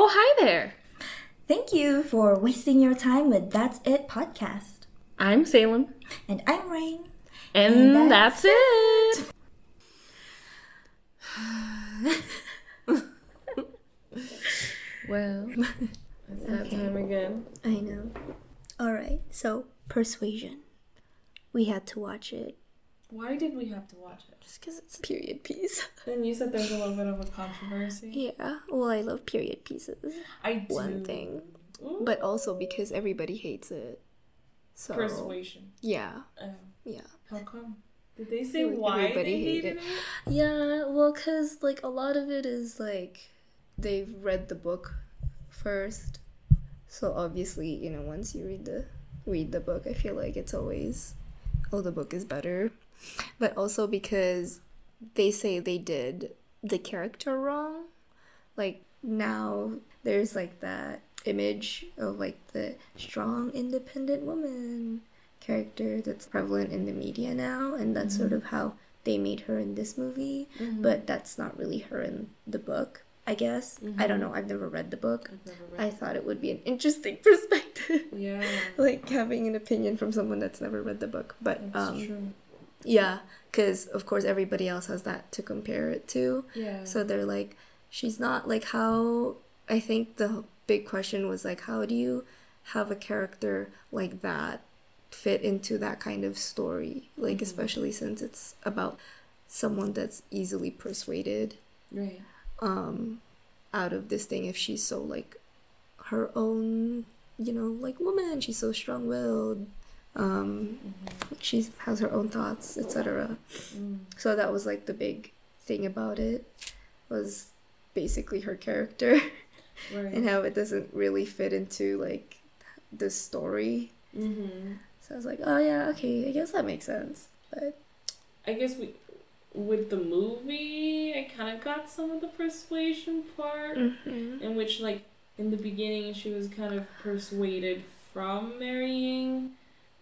Oh, hi there. Thank you for wasting your time with That's It podcast. I'm Salem. And I'm Rain. And, And that's, that's it. well, it's that Okay. time again. I know. Alright, so Persuasion. We had to watch it Why did we have to watch it? just because it's a period piece. Then you said there's a little bit of a controversy. yeah, well, I love period pieces. I do. One thing. But also because everybody hates it. So. Persuasion. Yeah, Oh, yeah. how come? Did they say Like, why everybody they hate hated it. it? Yeah, well, because, like, a lot of it is, like, they've read the book first. So obviously, you know, once you read the read the book, I feel like it's always, oh, the book is better. But also because they say they did the character wrong. Like, now there's, like, that image of, like, the strong, independent woman character that's prevalent in the media now, and that's sort mm-hmm. of how they made her in this movie, mm-hmm. but that's not really her in the book, I guess. I mm-hmm. don't know, I've never read the book. Read I thought it would be an interesting perspective. Yeah, like having an opinion from someone that's never read the book. But that's um true. Yeah, cuz of course everybody else has that to compare it to. Yeah. So they're like, she's not like how. I think the big question was like, how do you have a character like that fit into that kind of story? Like, especially since it's about someone that's easily persuaded right. um, out of this thing if she's so like her own, you know, like woman. She's so strong willed. Um, she has her own thoughts, etc. Mm. So that was like the big thing about it was basically her character Right. and how it doesn't really fit into like the story. mm-hmm. So I was like, oh yeah, okay, I guess that makes sense. But I guess we, with the movie, I kind of got some of the persuasion part, Mm-hmm. in which, like, in the beginning, she was kind of persuaded from marrying,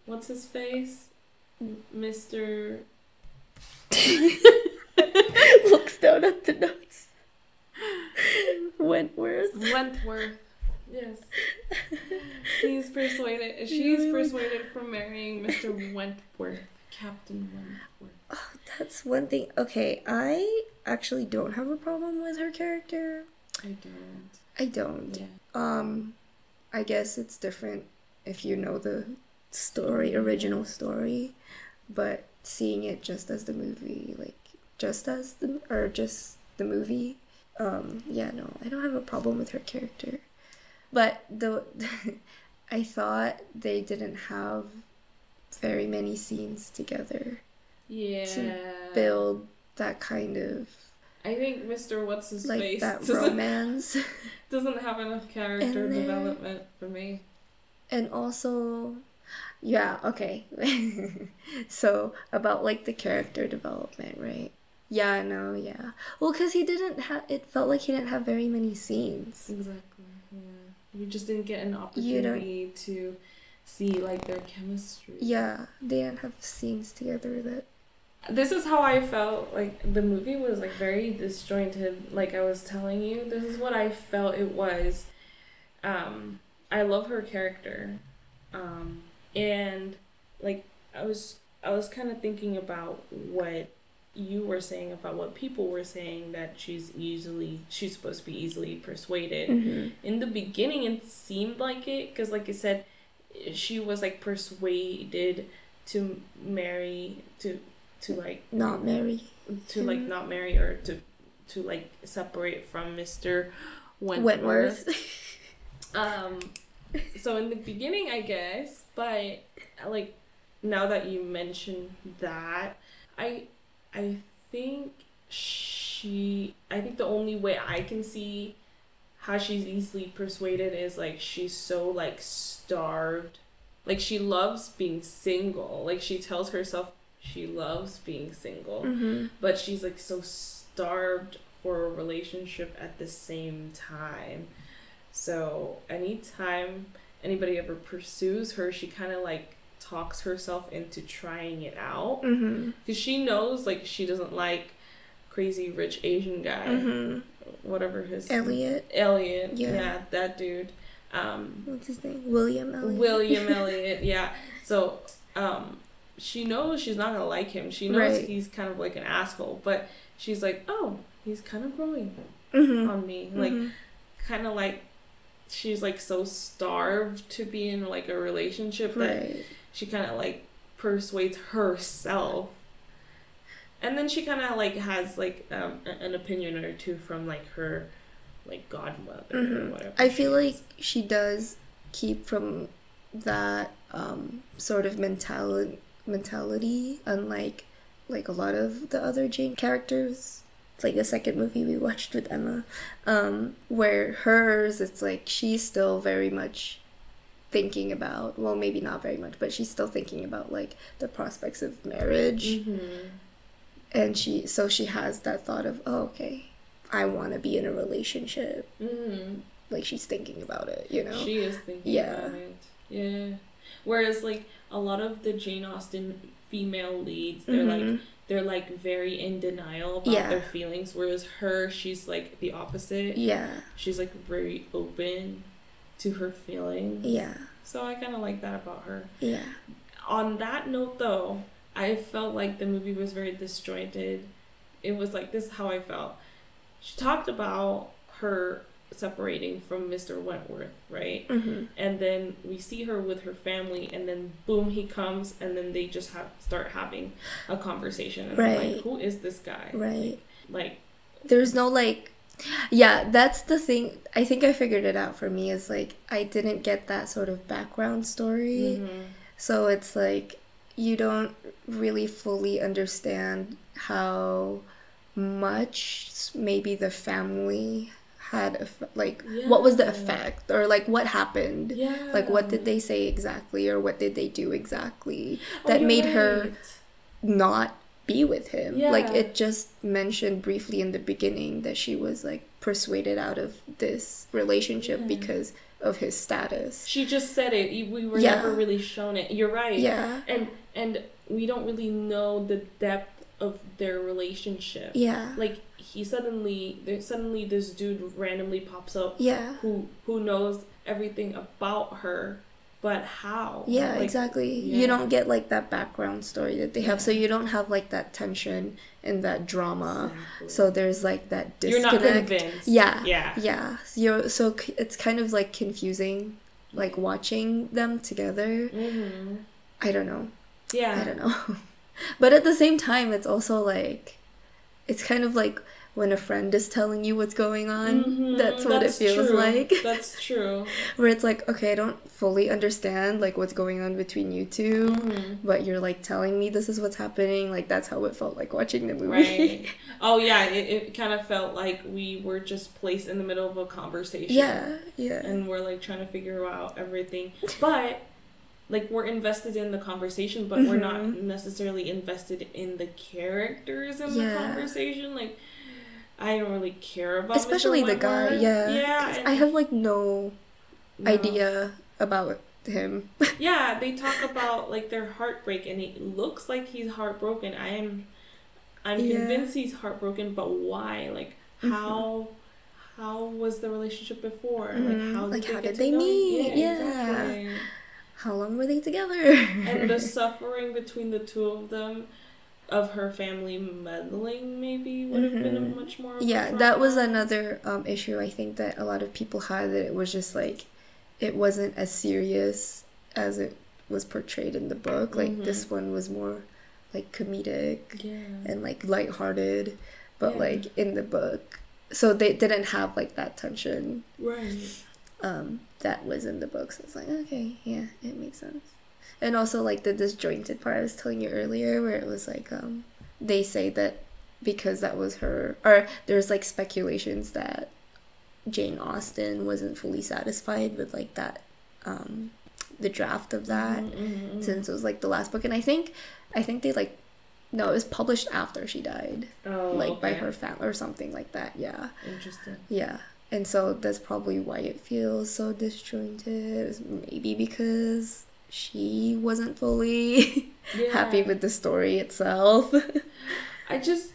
what's his face? Mr. looks down at the notes. Wentworth. Wentworth. Yes. He's persuaded. She's persuaded from marrying Mr. Wentworth, Captain Wentworth. Oh, that's one thing. Okay, I actually don't have a problem with her character. I don't. I don't. Yeah. Um, I guess it's different if you know the story, original story, but seeing it just as the movie, like just as the or just the movie, um, yeah, no, I don't have a problem with her character. But the I thought they didn't have very many scenes together Yeah. build that kind of I think Mr. What's His like Face that doesn't, romance. doesn't have enough character development for me. and also yeah okay so about like the character development right yeah no yeah well because he didn't have it felt like he didn't have very many scenes Exactly. Yeah. You just didn't get an opportunity to see like their chemistry. yeah they didn't have scenes together that This is how I felt. Like the movie was like very disjointed. Like I was telling you, this is what I felt it was. Um, I love her character, um, and like I was, I was kind of thinking about what you were saying about what people were saying that she's easily, she's supposed to be easily persuaded. Mm-hmm. in the beginning it seemed like it because like i said she was like persuaded to marry to to like not mary to like not marry or to to like separate from mr wentworth, wentworth. Um so in the beginning i guess but like now that you mention that i i think she i think the only way i can see how she's easily persuaded is like she's so like starved like she loves being single like she tells herself she loves being single mm-hmm. but she's like so starved for a relationship at the same time. So anytime anybody ever pursues her, she kind of like talks herself into trying it out Mm-hmm. because she knows like she doesn't like crazy rich Asian guy. Mm-hmm. whatever his Elliot. Elliot. Yeah. Yeah. that dude. Um, What's his name? William Elliot. William Elliot. Yeah. So, um, she knows she's not gonna like him. She knows Right. he's kind of like an asshole, but she's like, oh, he's kind of growing Mm-hmm. on me. Like, kind of like she's like so starved to be in like a relationship that she kind of like persuades herself and then she kind of like has like um, an opinion or two from like her like godmother or Mhm. whatever I feel like she does keep from that um, sort of mentality, mentality, unlike like a lot of the other Jane characters. Like the second movie we watched with Emma, um, where hers, it's like she's still very much thinking about. Well, maybe not very much, but she's still thinking about like the prospects of marriage, Mhm. and she so she has that thought of, oh, okay, I want to be in a relationship. Mhm. Like she's thinking about it, you know. she is thinking Yeah. about it yeah whereas like a lot of the jane austen female leads they're like Mhm. They're like very in denial about Yeah. their feelings whereas her she's like the opposite. Yeah, she's like very open to her feelings. Yeah, so i kind of like that about her. Yeah. on that note though i felt like the movie was very disjointed. It was like this is how i felt. She talked about her separating from mr wentworth right Mm-hmm. and then we see her with her family and then boom he comes and then they just have start having a conversation and I'm Right. like who is this guy Right. like There's no like, yeah, that's the thing. I think I figured it out for me is like, I didn't get that sort of background story. mhm. So it's like, you don't really fully understand how much maybe the family had, like, what was the effect or like what happened. yeah Like, what did they say exactly or what did they do exactly Oh, that you're made her not be with him. Like it just mentioned briefly in the beginning that she was like persuaded out of this relationship Yeah. because of his status. she just said it we were Yeah. never really shown it you're right Yeah. and and we don't really know the depth of their relationship Yeah. like he suddenly there suddenly this dude randomly pops up Yeah. who who knows everything about her but how Yeah, Like, exactly. yeah. You don't get like that background story that they have, so you don't have like that tension and that drama. exactly. So there's like that you're disconnect. not convinced Yeah. yeah Yeah. So you're so it's kind of like confusing, like watching them together. mm-hmm. I don't know. yeah I don't know. but at the same time, it's also like, it's kind of like when a friend is telling you what's going on. Mhm, That's what that's it feels true. like. that's true Where it's like, okay, I don't fully understand like what's going on between you 2 Mhm. but you're like telling me this is what's happening. Like that's how it felt like watching the movie. right oh yeah it, it kind of felt like we were just placed in the middle of a conversation yeah, yeah. and we're like trying to figure out everything but like we're invested in the conversation but we're not Mhm. necessarily invested in the characters in Yeah. the conversation like i don't really care about. Especially the guy, yeah. yeah I have like no no. idea about him. yeah they talk about like their heartbreak and it looks like he's heartbroken i am i'm Yeah. convinced he's heartbroken but why like Mhm. how how was the relationship before Mhm. like how Like, did how they, get did they meet? Yeah. exactly. How long were they together? and the suffering between the two of them of her family meddling maybe would have been a Mhm. much more yeah, that was another um, issue I think that a lot of people had that it was just like it wasn't as serious as it was portrayed in the book. Like Mhm. this one was more like comedic yeah and like lighthearted, but Yeah. like in the book, so they didn't have like that tension right um, that was in the book. So it's like okay, yeah, it makes sense. And also like the disjointed part I was telling you earlier, where it was like um, they say that because that was her, or there's like speculations that Jane Austen wasn't fully satisfied with like that, um, the draft of that Mhm, mhm, mhm. since it was like the last book, and I think, I think they like, no, it was published after she died, oh, like by her family or something like that. Yeah. interesting Yeah. And so that's probably why it feels so disjointed. Maybe because she wasn't fully yeah. happy with the story itself. I just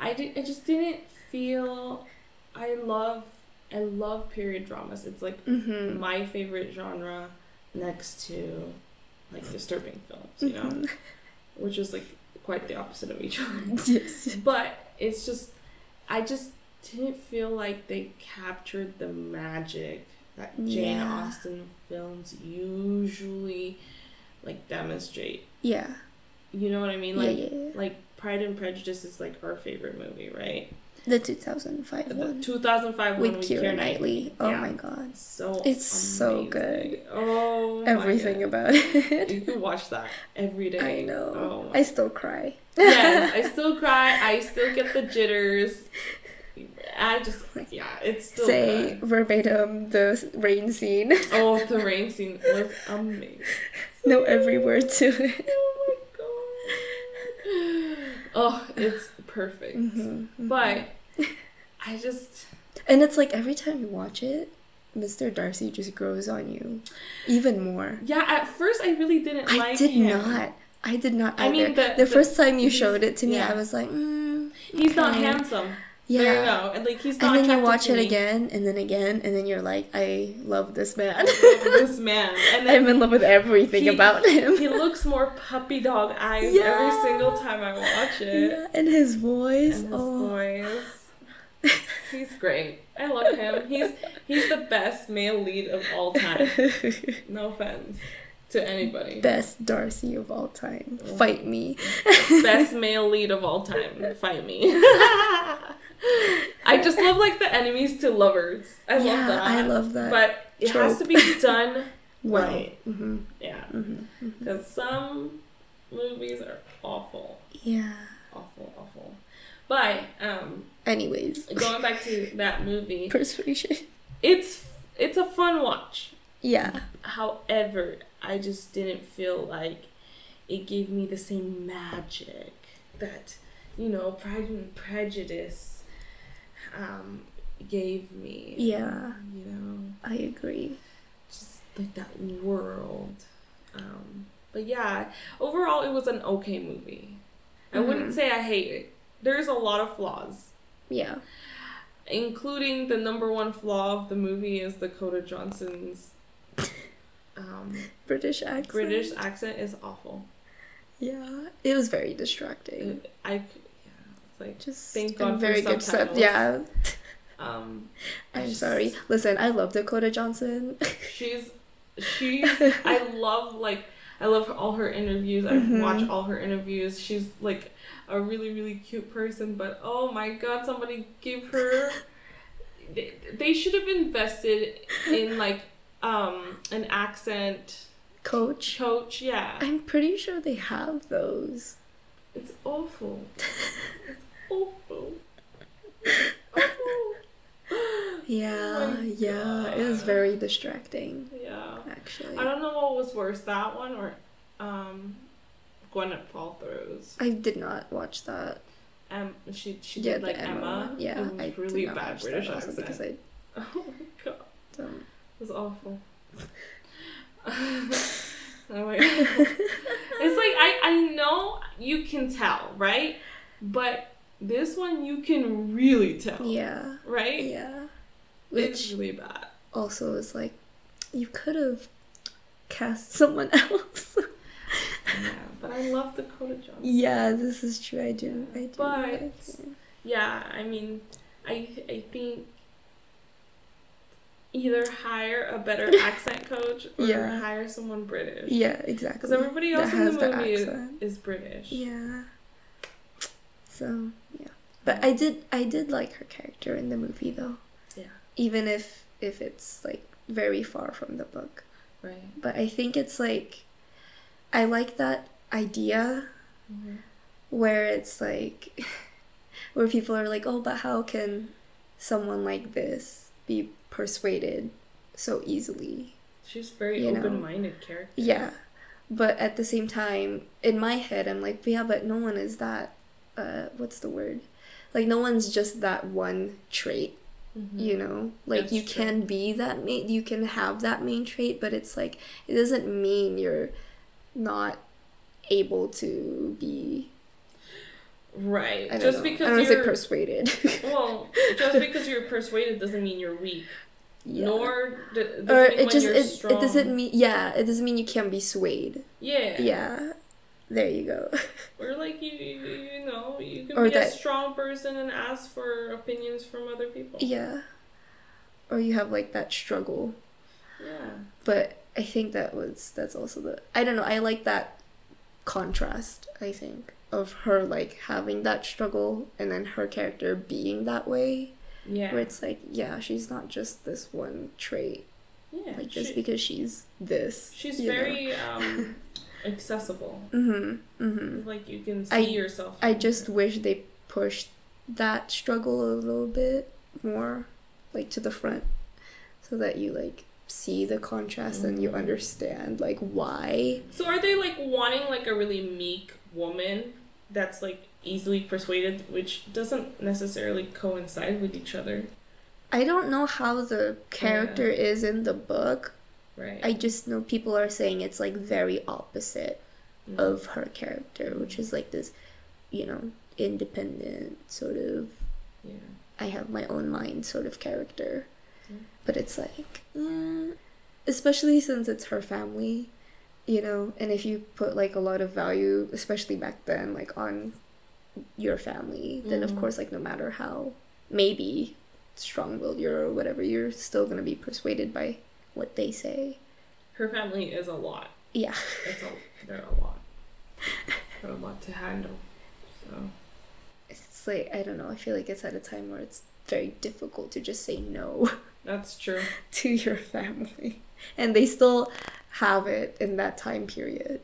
I did I just didn't feel I love I love period dramas. It's like Mm-hmm. my favorite genre next to like disturbing films, you know, Mhm. which is like quite the opposite of each other. Yes. But it's just I just didn't feel like they captured the magic that Jane Yeah. Austen films usually like demonstrate. Yeah. You know what I mean? Like yeah, yeah. like Pride and Prejudice is like our favorite movie, right? The 2005 The one 2005 one with with Keira Keira Knightley. Oh Yeah. my god. So It's so good. Oh, Everything about it. You can watch that every day. I know. Oh, I still cry. yes, I still cry. I still get the jitters. I just yeah, it's still Say verbatim the rain scene. Oh, the rain scene was amazing. know every word to it. Oh my god. Oh, it's perfect. Mhm, mhm. But I just And it's like every time you watch it, Mr. Darcy just grows on you even more. yeah. At first, I really didn't I like did him. not. I did not I mean, the- the, the- first time you showed it to me, yeah. I was like, mm, He's not handsome. Yeah. There you go. And like he's not. And then you watch it me. again, and then again, and then you're like, I love this man. this man, and then I'm in love with everything He- about him. he looks more puppy dog eyes every single time I watch it. Yeah, and his voice. And his oh. voice. He's great. I love him. He's he's the best male lead of all time. No offense to anybody. Best Darcy of all time. Oh. Fight me. Best male lead of all time. Fight me. I just love like the enemies to lovers. I yeah, love that. I love that. But it has to be done well. right. hmm Yeah. Because some movies are awful. Yeah. Awful, awful. But um Anyways, going back to that movie, persuasion. it's it's a fun watch. Yeah. However, I just didn't feel like it gave me the same magic that, you know, Pride and Prejudice um, gave me. Yeah. You know, I agree. just like that world. Um, but yeah, overall, it was an okay movie. I wouldn't Mhm. say I hate it. There's a lot of flaws. Yeah. Including the number one flaw of the movie is Dakota Johnson's um, British accent. British accent is awful. Yeah. It was very distracting. I, yeah, it's like Just Thank God for very good sub. Yeah. um. I'm just- sorry. Listen, I love Dakota Johnson. She's, she's. I love like I love her, all her interviews. I Mhm. watch all her interviews. She's like a really really cute person, but oh my god, somebody give her. They, they should have invested in like um an accent Coach. coach. Yeah, I'm pretty sure they have those. it's awful. It's awful. awful. Yeah, my yeah. It was very distracting, Yeah. actually. I don't know what was worse, that one or um, Gwyneth Paltrow's. I did not watch that. Um, she she yeah, did like Emma. Emma. Yeah, I really bad British accent. because I Oh my god, don't. It was awful. oh my god. it's like I I know you can tell, right? But this one you can really tell, Yeah, right? yeah. It's Which really bad. also is like, you could have cast someone else. Yeah, but I love Dakota Johnson. yeah, this is true. I do. I do. But-. Yeah, I mean, I I think either hire a better accent coach or Yeah. hire someone British. yeah, exactly. Because everybody else That in the movie is, is British. Yeah. So yeah, but I did I did like her character in the movie though. Yeah. Even if if it's like very far from the book, Right. but I think it's like, I like that idea Mhm. where it's like, where people are like, oh, but how can someone like this be persuaded so easily? She's very open-minded character. Yeah. But at the same time, in my head, I'm like, yeah, but no one is that, uh, what's the word? Like, no one's just that one trait, Mhm. you know? Like, That's you true. can be that main, you can have that main trait, but it's like, it doesn't mean you're not able to be Right. I don't Just know. because I don't want to say you're persuaded. well, just because you're persuaded doesn't mean you're weak. yeah. Nor d- doesn't or mean it when just you're it, strong. it doesn't mean yeah it doesn't mean you can't be swayed Yeah. yeah there you go Or like you, you, you know, you can Or be that- a strong person and ask for opinions from other people. yeah or you have like that struggle Yeah. but i think that was that's also the i don't know i like that contrast i think of her like having that struggle and then her character being that way Yeah. where it's like yeah she's not just this one trait yeah. like just she- because she's this she's very um accessible. mm-hmm mm-hmm Like you can see I- yourself. I just her. wish they pushed that struggle a little bit more, like to the front, so that you like see the contrast and you Mhm. understand like why. So are they like wanting like a really meek woman that's like easily persuaded, which doesn't necessarily coincide with each other, I don't know how the character is in the book. right? I just know people are saying it's like very opposite Mm. of her character, which is like this, you know, independent sort of yeah. I have my own mind sort of character. Mm. But it's like, eh, especially since it's her family, you know, and if you put like a lot of value, especially back then, like on your family, then of Mhm. course, like no matter how maybe strong willed you're or whatever, you're still going to be persuaded by what they say. Her family is a lot. Yeah. It's a they're a lot. They're a lot to handle. So It's like, I don't know, I feel like it's at a time where it's very difficult to just say no. that's true. to your family. And they still have it in that time period.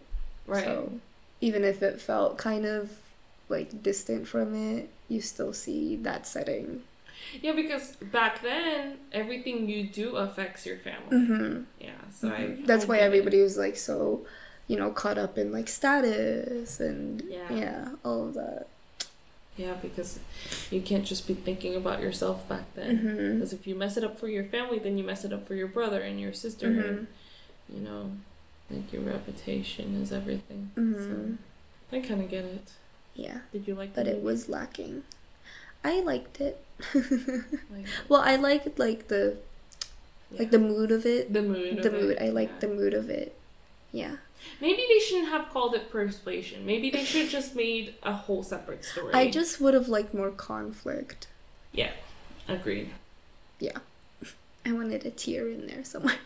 Right. So even if it felt kind of like distant from it, you still see that setting. Yeah, because back then everything you do affects your family. Mm-hmm. Yeah. So I That's I why get it. everybody was like so, you know, caught up in like status and Yeah. yeah, all of that. Yeah, because you can't just be thinking about yourself back then. Mm-hmm. Because if you mess it up for your family, then you mess it up for your brother and your sister, and you know, like your reputation is everything. Mhm. So I kind of get it. Yeah, Did you like? but the it was lacking. I liked it. like, well, I liked like the like the mood of it. the mood. The mood. It. I liked yeah. the mood of it. Yeah. Maybe they shouldn't have called it persuasion. Maybe they should have just made a whole separate story. I just would have liked more conflict. yeah, agreed. Yeah. I wanted a tear in there somewhere.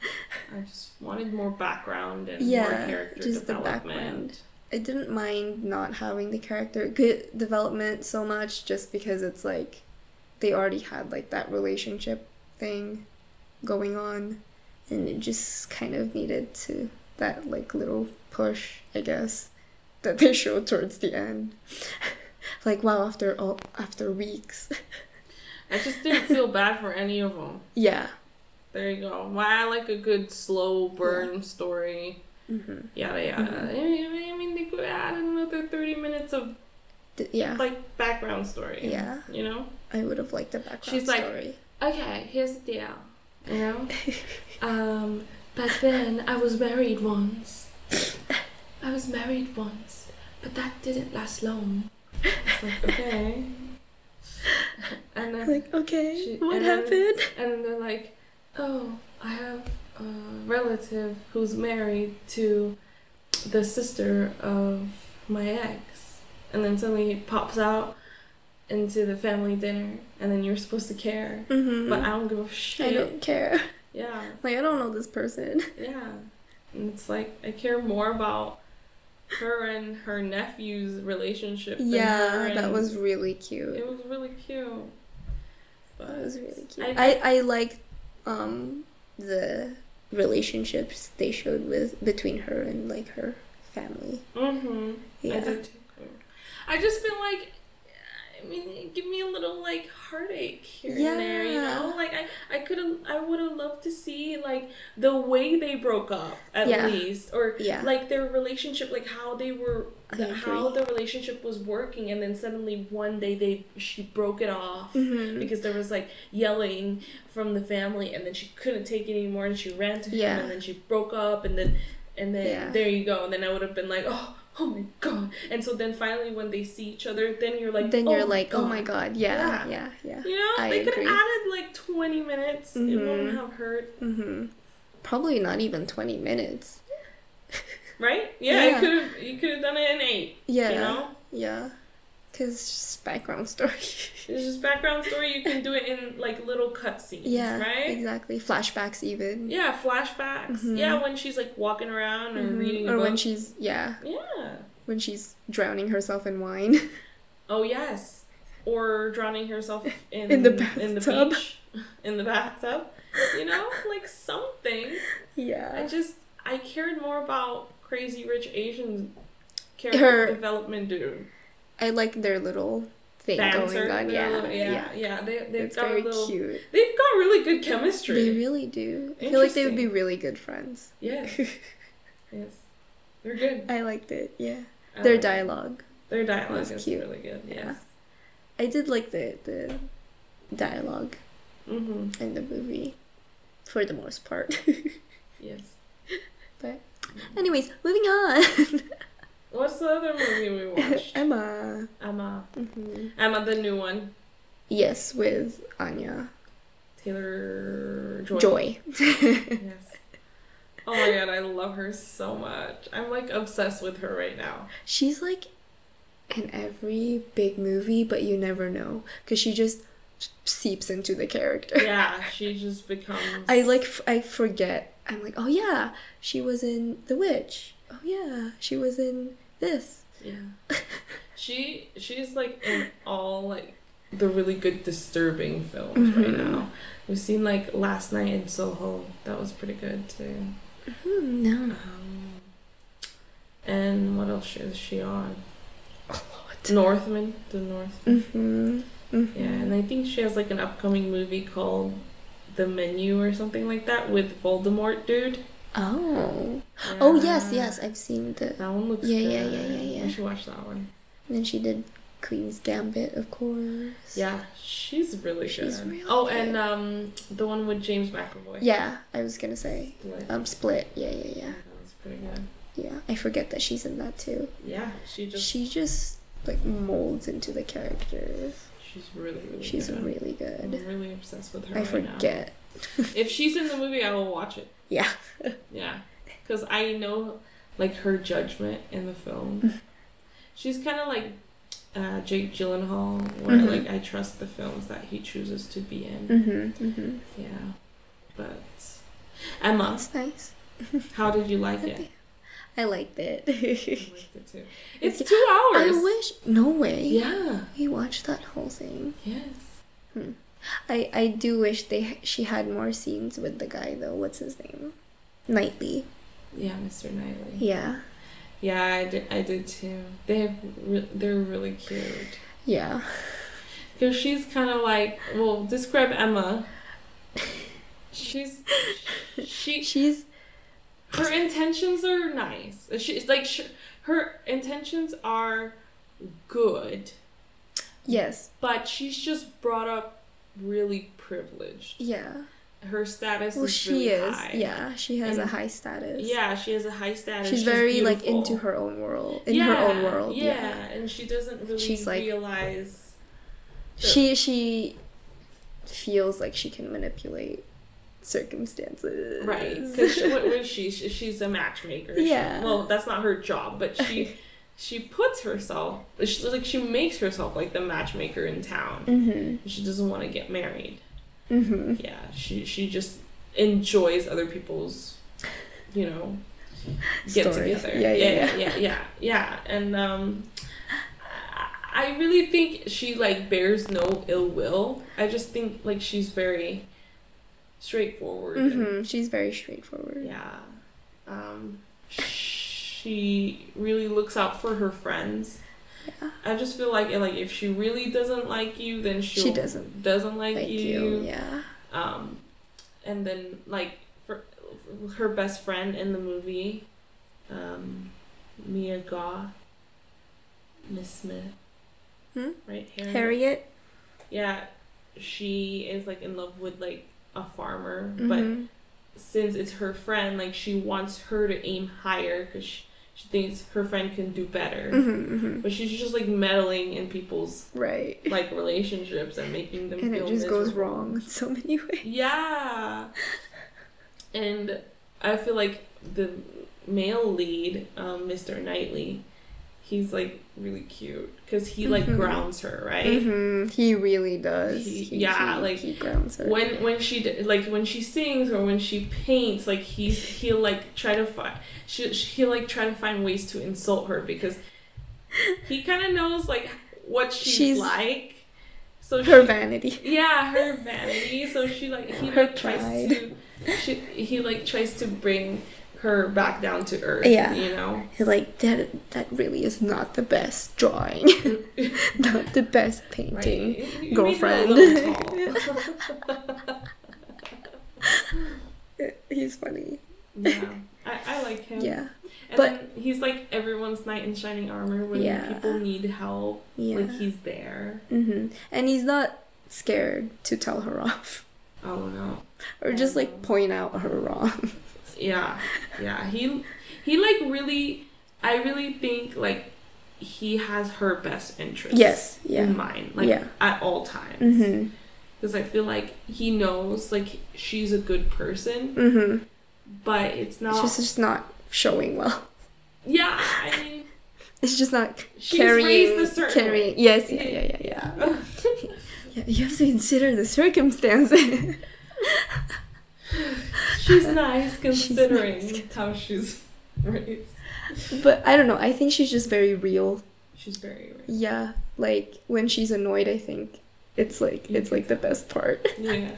I just wanted more background and Yeah, more character just the development. background. I didn't mind not having the character good development so much just because it's like they already had like that relationship thing going on and it just kind of needed to that like little push, I guess, that they showed towards the end. like wow, after all after weeks. I just didn't feel bad for any of them. yeah. There you go. Why I like a good slow burn story. hmm Yada yada. Mhm. I mean, I mean, they could add another thirty minutes of D- yeah. like background story. Yeah. You know. I would have liked the background She's like- Okay, here's the deal. You know. um, back then I was married once. I was married once, but that didn't last long. It's like okay. And then like, okay, She- what and then- happened? And then they're like, oh, I have a relative who's married to the sister of my ex. And then suddenly it pops out into the family dinner, and then you're supposed to care. Mm-hmm. But I don't give a shit. I don't care. Yeah, Like, I don't know this person. yeah. And it's like, I care more about her and her nephew's relationship. Yeah, that was really cute. It was really cute. But That was really cute. I- I, I, liked um the relationships they showed with between her and like her family. Mm-hmm. I Yeah. too. I just feel like, I mean, give me a little like heartache here and there, you know. Like I, I could have, I would have loved to see like the way they broke up at Yeah. least, or Yeah. like their relationship, like how they were, the, how the relationship was working, and then suddenly one day they she broke it off. Mhm. Because there was like yelling from the family, and then she couldn't take it anymore, and she ran to him, and then she broke up, and then, and then Yeah. there you go, and then I would have been like, oh, oh my god. And so then finally when they see each other, then you're like, then oh you're my like, oh my god, yeah, yeah, yeah. You know, I they could have added like 20 minutes. It Mhm. wouldn't have hurt, Mm-hmm. Probably not even twenty minutes. right? Yeah, Yeah. you could have you could have done it in eight. Yeah, You know, yeah. Cause just background story. it's just background story. You can do it in like little cutscenes, yeah, right? exactly. Flashbacks even. Yeah, flashbacks. Mhm. Yeah, when she's like walking around or Mhm. reading or book. when she's yeah, yeah. when she's drowning herself in wine. Oh yes. Or drowning herself in In the in the bathtub. beach, in the bathtub. You know, like something. Yeah. I just I cared more about Crazy Rich Asians character Her- development dude. I like their little thing Banter, going on. Yeah, little- yeah. yeah, yeah. They they've It's got very little. cute. They've got really good chemistry. They really do. I feel like they would be really good friends. yes, yes, they're good. I liked it. Yeah, I their like it. dialogue. Their dialogue was is cute. really good. Yeah. I did like the the dialogue Mm-hmm. in the movie, for the most part. Yes. But- Anyways, moving on. What's the other movie we watched? Emma. Emma. hmm Emma, the new one. Yes, with Anya Taylor Joy. Joy. Yes. Oh my god, I love her so much. I'm like obsessed with her right now. She's like in every big movie, but you never know because she just seeps into the character. Yeah, she just becomes. I like f- I forget. I'm like, oh yeah, she was in The Witch. Oh yeah, she was in this. Yeah. She she's like in all like the really good disturbing films right Mhm. now. We've seen like Last Night in Soho. That was pretty good too. Hmm, no. Um, and what else is she on? A lot. Northman, the Northman. Mm-hmm. mm-hmm. Yeah, and I think she has like an upcoming movie called The Menu or something like that with Voldemort dude. Oh. Oh yes, yes, I've seen the. That one looks Yeah, good. yeah, yeah, yeah, yeah. You should watch that one. And then she did Queen's Gambit, of course. Yeah, she's really She's good. really oh, good. and um, the one with James McAvoy. Yeah, I was gonna say. Split. Um, Split. Yeah, yeah, yeah. That was pretty good. Yeah, I forget that she's in that too. Yeah, she just she just like molds into the characters. she's really really. She's good. really I'm really obsessed with her. I right now. forget. If she's in the movie, I will watch it. Yeah. Yeah, because I know like her judgment in the film. She's kind of like uh, Jake Gyllenhaal, where Mhm. like I trust the films that he chooses to be in. Mm-hmm. Mm-hmm. Yeah, but Emma, That's nice. how did you like it? I liked it. I liked it too. It's two hours. I wish. No way. Yeah. We watched that whole thing. Yes. I I do wish they she had more scenes with the guy though. What's his name? Knightley. Yeah, Mr. Knightley. Yeah. Yeah, I did. I did too. They have. Re- they're really cute. Yeah. Because she's kind of like. Well, describe Emma. She's. She. She's Her intentions are nice. She's like. Sh- her intentions are good, yes. but she's just brought up really privileged. Yeah. Her status Well, is she really is. high. Yeah, she has a high status. Yeah, she has a high status. She's very like into her own world. In her own world. Yeah, Yeah. and she doesn't really She's like- realize. She she feels like she can manipulate circumstances. Right, because what was she? She- She's a matchmaker. She- Yeah. well, that's not her job, but she she puts herself. She, like she makes herself like the matchmaker in town. Mhm. She doesn't want to get married. Mhm. Yeah, she she just enjoys other people's, you know, get Stories. together. Yeah, yeah, yeah, yeah, yeah, yeah. And um, I- really think she like bears no ill will. I just think like she's very straightforward. and- Mhm. She's very straightforward. yeah. Um, she really looks out for her friends. Yeah. I just feel like like if she really doesn't like you, then she'll, She doesn't doesn't like, Like you. you. Yeah. Um, and then like for, her best friend in the movie, um, Mia Goth, Miss Smith, Hmm? right? Harriet. Harriet. Yeah, she is like in love with like a farmer, but Mhm. since it's her friend, like she wants her to aim higher because she, thinks her friend can do better. Mm-hmm, hmm But she's just like meddling in people's Right. like relationships and making them And feel it just goes wrong in so many ways. Yeah. And I feel like the male lead, um, Mr. Knightley, he's like really cute because he like Mhm. grounds her, right? hmm He really does. He- yeah, he, like, he grounds her. When when she like when she sings or when she paints, like he's he'll like try to find she he'll like try to find ways to insult her because he kind of knows like what she's, She's- like. So her she- vanity. Yeah, her vanity. So she like he Her like tries to she, he like tries to bring her back down to earth. Yeah. You know? He's like that. That really is not the best drawing. not the best painting. Right. Girlfriend. made a tall. He's funny. yeah. I, I like him. Yeah. And but- he's like everyone's knight in shining armor when Yeah. people need help. Yeah. Like he's there. hmm And he's not scared to tell her off Oh no. or just like point out her wrong. Yeah. Yeah. He he like really I really think like he has her best interest Yes, yeah. in mind. Like Yeah. at all times. hmm because I feel like he knows like she's a good person, hmm but it's not. It's just, not showing well. yeah, I mean, It's just not She's carrying. raised a certain carrying. way. Yes. Yeah. Yeah. Yeah. Yeah. yeah. You have to consider the circumstances. she's nice considering nice. how she's raised. but I don't know. I think she's just very real. She's very raised. Yeah. Like when she's annoyed, I think it's like it's like the best part. Yeah,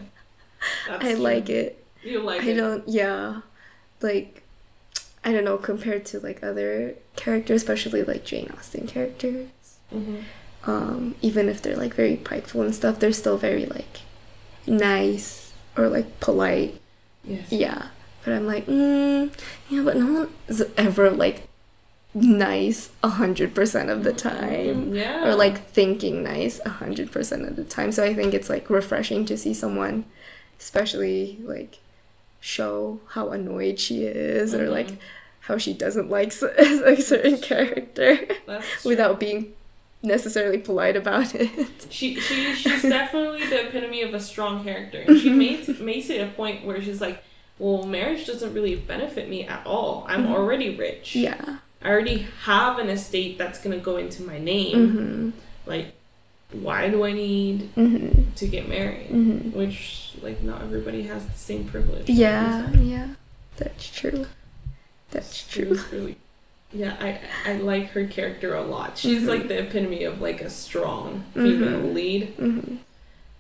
I true. like it. You like it? I it. don't. Yeah. Like. I don't know, compared to like other characters, especially like Jane Austen characters. Mhm. um, even if they're like very prideful and stuff, they're still very like nice or like polite. Yes. Yeah. But I'm like, mm, yeah, but no one is ever like nice a hundred percent of the time. Yeah. Or like thinking nice a hundred percent of the time. So I think it's like refreshing to see someone, especially like show how annoyed she is or like how she doesn't like a certain character without being necessarily polite about it. She she she's definitely the epitome of a strong character, and she makes makes it a point where she's like, "Well, marriage doesn't really benefit me at all. I'm Mhm. already rich. Yeah. I already have an estate that's gonna go into my name. Mhm. Like, why do I need Mhm. to get married? Mhm. Which like not everybody has the same privilege. Yeah. like you said. Yeah. That's true. That's true. really. Yeah, I I like her character a lot. She's Mhm. like the epitome of like a strong female Mhm. lead. Mhm.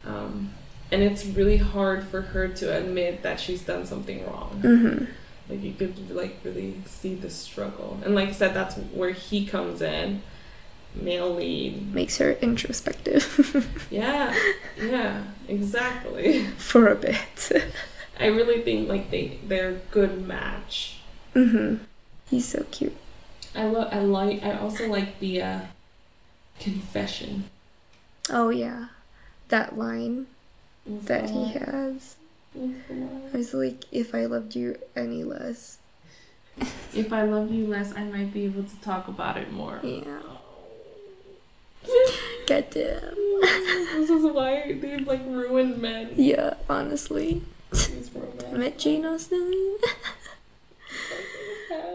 Um, and it's really hard for her to admit that she's done something wrong. Mhm. Like you could like really see the struggle. And like I said, that's where he comes in, male lead. Makes her introspective Yeah, yeah, exactly. for a bit. I really think like they they're a good match. Mhm. He's so cute. I love. I like. I also like the uh, confession Oh yeah. That line What's that the he line? has. What's the line? I was like, if I loved you any less. If I love you less, I might be able to talk about it more. Yeah. Goddamn. this is why they've like ruined men. Yeah, honestly. Romance Met Jane Austen.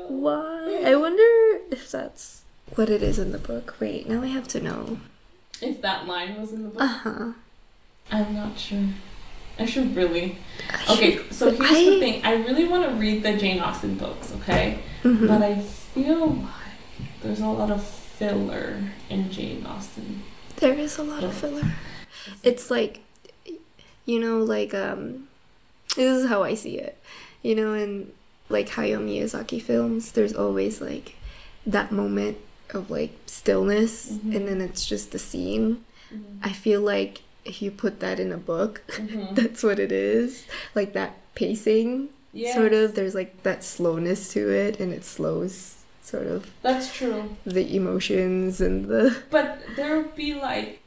Why? I wonder if that's what it is in the book. Wait, now I have to know. If that line was in the book, Uh huh. I'm not sure. I should really. Okay, so here's I- the thing. I really want to read the Jane Austen books, okay? Mhm. But I feel like there's a lot of filler in Jane Austen. There is a lot of filler. It's like, you know, like um, this is how I see it. You know, in like Hayao Miyazaki films, there's always like that moment of like stillness, Mhm. and then it's just the scene. Mhm. I feel like if you put that in a book, Mhm. that's what it is. Like that pacing, sort of. There's like that slowness to it, and it slows sort of That's true. the emotions and the. But there would be like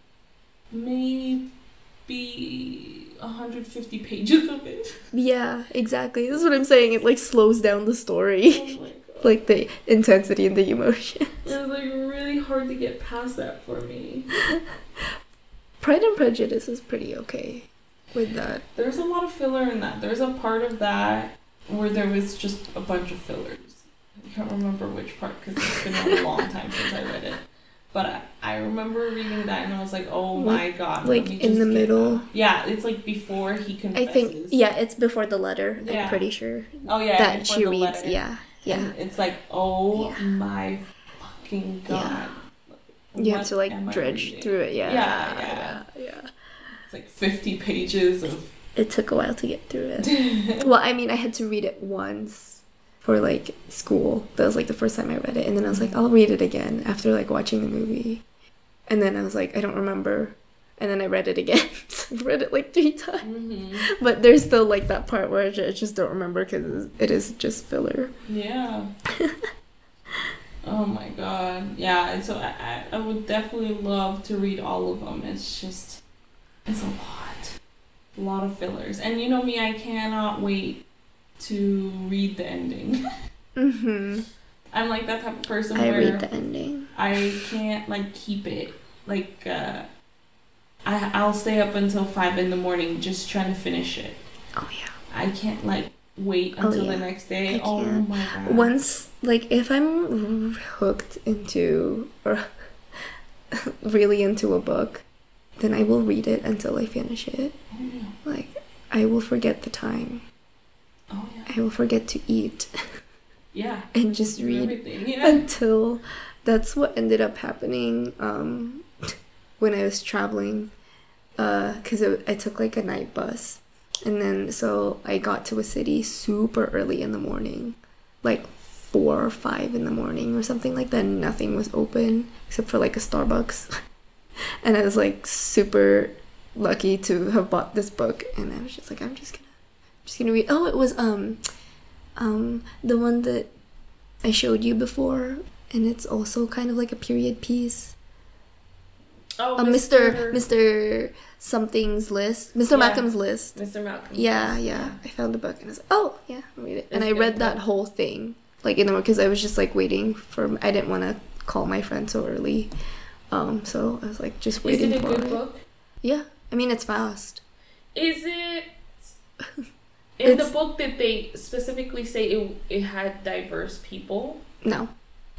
maybe 150 pages of it. Yeah, exactly. This is what I'm saying. It like slows down the story. Oh my like the intensity and the emotion. It was like really hard to get past that for me. Pride and Prejudice is pretty okay with that. There's a lot of filler in that. There's a part of that where there was just a bunch of fillers. I can't remember which part because it's been a long time since I read it. But I, I remember reading that and I was like, oh my god. Like in the middle. Yeah, it's like before he confesses. I think yeah, it's before the letter. Yeah. I'm pretty sure Oh yeah, that before she the reads. letter. Yeah, yeah. And it's like, oh Yeah. my fucking god. Yeah. You have to like dredge through it. Yeah, Yeah, yeah, yeah. It's like 50 pages of. It took a while to get through it. well, I mean, I had to read it once for like school. That was like the first time I read it, and then I was like, I'll read it again after like watching the movie, and then I was like, I don't remember, and then I read it again. so I read it like three times, Mhm. but there's still like that part where I ju- I just don't remember because it is just filler. Yeah. oh my god. Yeah, and so I, I would definitely love to read all of them. It's just, it's a lot. A lot of fillers. And you know me, I cannot wait to read the ending. Mm-hmm. I'm like that type of person I where read the ending. I can't like keep it. Like, uh, I, I'll stay up until 5 in the morning just trying to finish it. Oh yeah. I can't like wait Oh, until yeah. the next day. Oh my god. Once, like, if I'm hooked into or really into a book, then I will read it until I finish it. Oh yeah. Like, I will forget the time. Oh yeah. I will forget to eat Yeah. and just read. Yeah. until that's what ended up happening um, when I was traveling. Because I took like a night bus. And then, so I got to a city super early in the morning, like four or five in the morning or something like that. Nothing was open except for like a Starbucks. and I was like super lucky to have bought this book. And I was just like, I'm just gonna, just gonna read. Oh, it was um, um, the one that I showed you before, and it's also kind of like a period piece. Oh, Uh, Mr. Mr. Something's list, Mr. Yeah. Malcolm's list. Mr. Malcolm. Yeah, yeah. I found the book and I was like, oh yeah, I'll read it. and I read that whole thing, like in the because I was just like waiting for. I didn't want to call my friend so early, um. So I was like just waiting. Is it a for good it. book? Yeah, I mean it's fast. Is it in It's- the book did they specifically say it it had diverse people? No,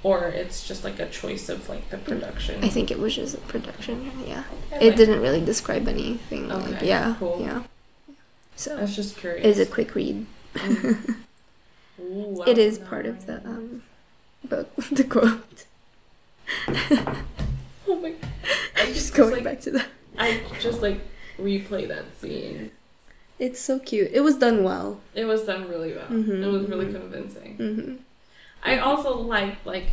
Or it's just like a choice of like the production. I think it was just a production. Yeah, Okay. it didn't really describe anything. Like, yeah, cool. yeah. So I was just curious. it's a quick read. Ooh, wow, is no. part of the um book. The quote. Oh my! I Just just going like back to that. I just like replay that scene. It's so cute. It was done well. It was done really well. Mhm, It was really mhm. convincing. hmm I also liked like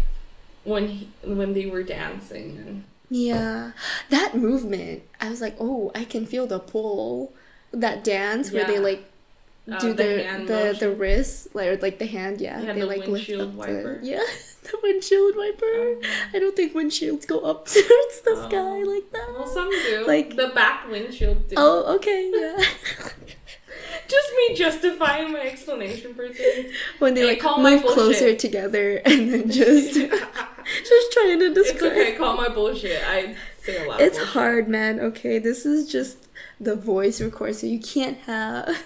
when he, when they were dancing and Yeah, that movement. I was like, oh, I can feel the pull. That dance where they like Uh, do the the the the, wrist, like or like the hand. Yeah, Yeah, they the like lift windshield up wiper. The, yeah, the windshield wiper. Um, I don't think windshields go up towards the Oh. sky like that. well, some do. Like- the back windshield. Do. Oh, okay, yeah. just me justifying my explanation for things. when they Hey, like move closer together and then just just trying to describe. it's okay. Call my bullshit. I say a lot. It's hard, man. Okay, this is just the voice record, so you can't have.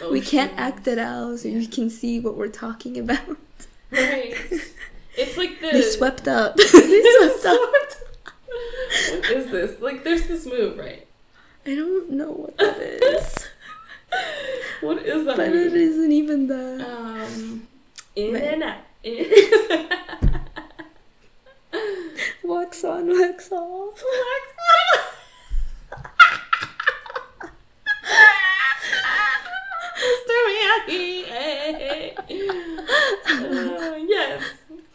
Oh, we can't act it out, so you can see what we're talking about. Right. It's like the. They swept up. they swept up. what is this? Like, there's this move, right? I don't know what that is, What is that but it isn't even that. Um, in Right. and out. In- Wax on, wax off. Mr. Miyagi. Uh, yes.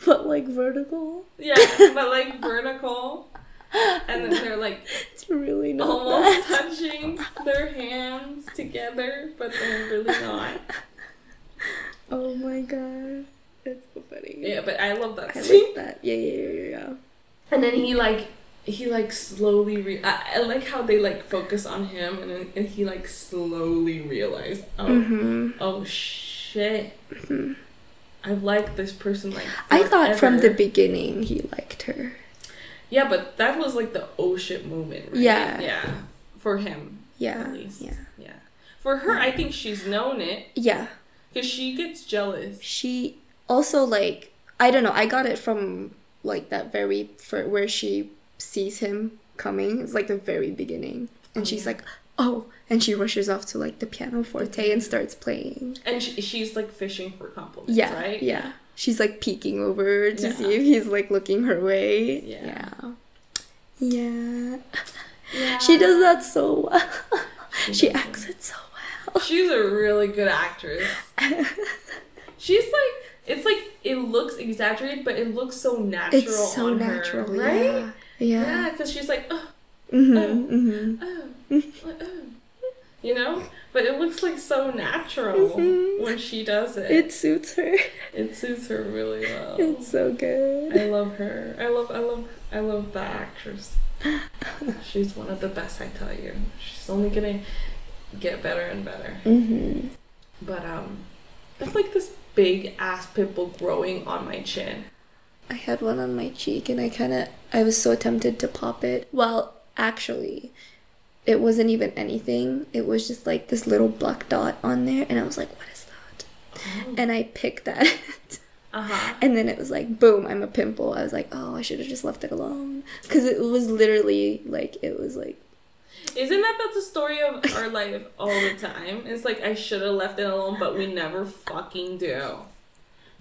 But like vertical. Yeah, but like vertical. And then they're like It's really not almost that. touching their hands together, but they're really not. Oh my god. That's so funny. Yeah, but I love that I scene. like that. Yeah, yeah, yeah, yeah. And then he like he like slowly re- I, I like how they like focus on him and then and he like slowly realized oh Mm-hmm. oh shit I've liked this person like. I thought from the beginning he liked her. Yeah, but that was like the oh shit moment. Right? Yeah. Yeah. For him, Yeah. at least. Yeah. Yeah. For her, I think she's known it Yeah. because she gets jealous. She also like I don't know. I got it from like that very for where she sees him coming. It's like the very beginning, and Oh, she's yeah. like, "Oh," and she rushes off to like the pianoforte and mm-hmm. starts playing. And she, she's like fishing for compliments, Yeah, right? yeah. She's like peeking over to see if he's like looking her way. Yeah. Yeah. Yeah. Yeah. She does that so well. She does acts it so well. She's a really good actress. She's like, it's like it looks exaggerated, but it looks so natural. It's so on natural, her, right? yeah. Yeah. Yeah, because she's like, oh, Mhm, Oh. mhm. oh, oh, you know. But it looks like so natural Mhm. when she does it. It suits her. it suits her really well. It's so good. I love her. I love. I love. I love that actress. She's one of the best. I tell you. She's only gonna get better and better. Mm-hmm. But um, I have like this big ass pimple growing on my chin. I had one on my cheek and I kind of I was so tempted to pop it. Well, actually, it wasn't even anything. It was just like this little black dot on there and I was like, "What is that?" And I picked that. Uh huh. and then it was like, "Boom, I'm a pimple." I was like, "Oh, I should have just left it alone." Cuz it was literally like it was like Isn't that that's the story of our life all the time? It's like I should have left it alone, but we never fucking do.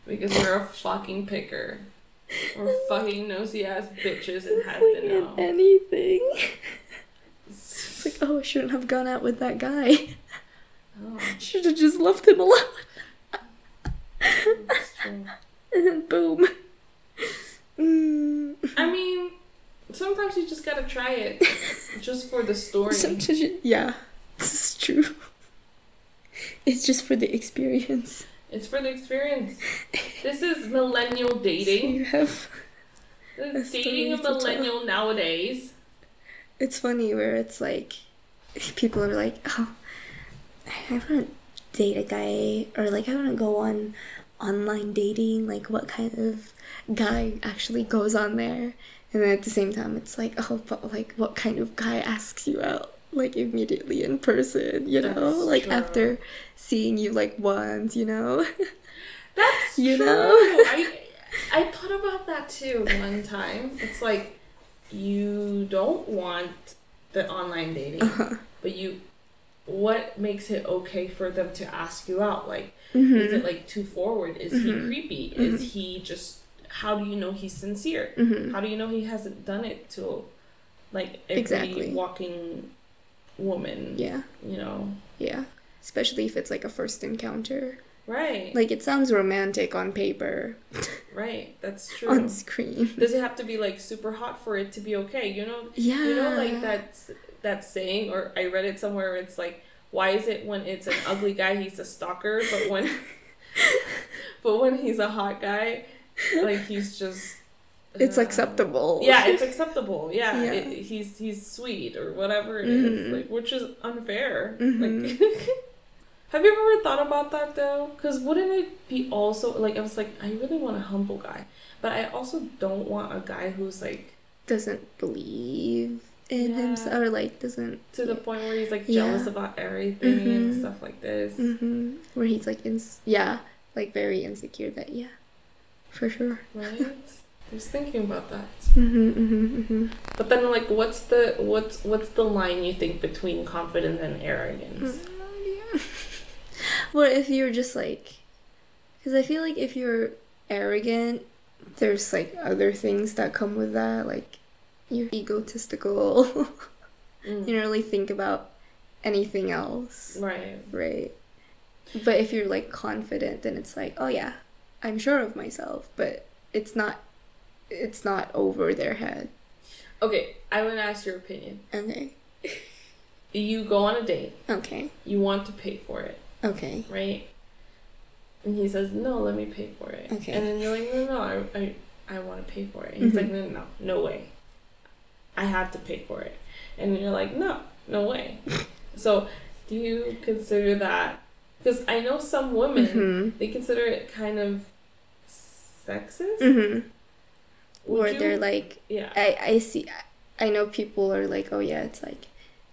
Because we're a fucking picker. We're fucking nosy ass bitches and have to know. anything. It's like, "Oh, I shouldn't have gone out with that guy. Oh, Should have just left him alone." that's true. and then boom. Mm. I mean, sometimes you just gotta try it. Just for the story. Sometimes you- yeah, this is true. It's just for the experience. It's for the experience. This is millennial dating. You have. This dating a story to tell. millennial nowadays. It's funny where it's like, people are like, oh, I want to date a guy, or like I want to go on online dating. Like, what kind of guy actually goes on there? And then at the same time, it's like, oh, but like, what kind of guy asks you out? Like immediately in person, you know, That's like true. after seeing you like once, you know. That's You true. know? I I thought about that too one time. It's like you don't want the online dating, Uh-huh. but you what makes it okay for them to ask you out? Like Mhm. is it like too forward? Is he Mhm. creepy? Mhm. Is he just how do you know he's sincere? Mhm. How do you know he hasn't done it to like every Exactly. walking woman? Yeah, You know. yeah. Especially if it's like a first encounter. Right. Like it sounds romantic on paper, right. That's true. on screen. Does it have to be like super hot for it to be okay? You know, Yeah. you know, like that's that saying, or I read it somewhere. Where it's like, why is it when it's an ugly guy he's a stalker, but when but when he's a hot guy, like he's just It's uh, acceptable. Yeah, it's acceptable. Yeah, Yeah. It, he's he's sweet or whatever it is, Mhm. like which is unfair. Mhm. Like, have you ever thought about that though? Because wouldn't it be also like I was like I really want a humble guy, but I also don't want a guy who's like doesn't believe in Yeah. himself or like doesn't to the point where he's like Yeah. jealous about everything and Mhm. stuff like this. hmm where he's like ins- yeah like very insecure that yeah for sure Right? I was thinking about that. mm-hmm, mm-hmm, mm-hmm. But then like what's the what's what's the line you think between confidence and arrogance? well if you're just like because i feel like if you're arrogant there's like other things that come with that like you're egotistical Mm. you don't really think about anything else. Right. right. But if you're like confident then it's like oh yeah i'm sure of myself but it's not it's not over their head. Okay, I want to ask your opinion. okay. You go on a date, okay. You want to pay for it, okay right? And he says, "No, let me pay for it." Okay. And then you're like, "No, no, I, I, I want to pay for it." And he's like, Mhm. "No, no, no, way. I have to pay for it." And you're like, "No, no way." so, do you consider that? Because I know some women Mhm. they consider it kind of sexist. Mm-hmm. Or you- they're like, yeah, I I see. I know people are like, oh yeah, it's like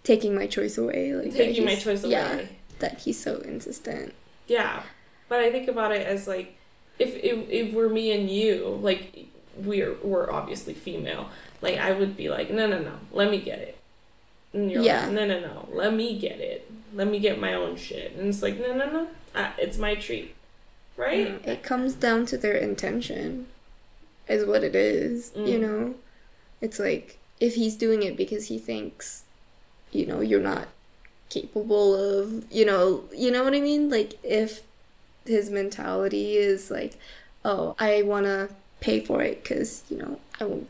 taking my choice away. Like taking my choice away. Yeah, that he's so insistent. Yeah, but I think about it as like if if, if we're me and you, like we're we're obviously female. Like I would be like, no, no, no, let me get it. And you're Yeah. like, no, no, no, let me get it. Let me get my own shit. And it's like, no, no, no, uh, it's my treat, right? Mm, It comes down to their intention, is what it is. You Mm. know, it's like if he's doing it because he thinks, you know, you're not capable of, you know, you know what I mean. Like if his mentality is like, oh, I wanna pay for it because you know I'm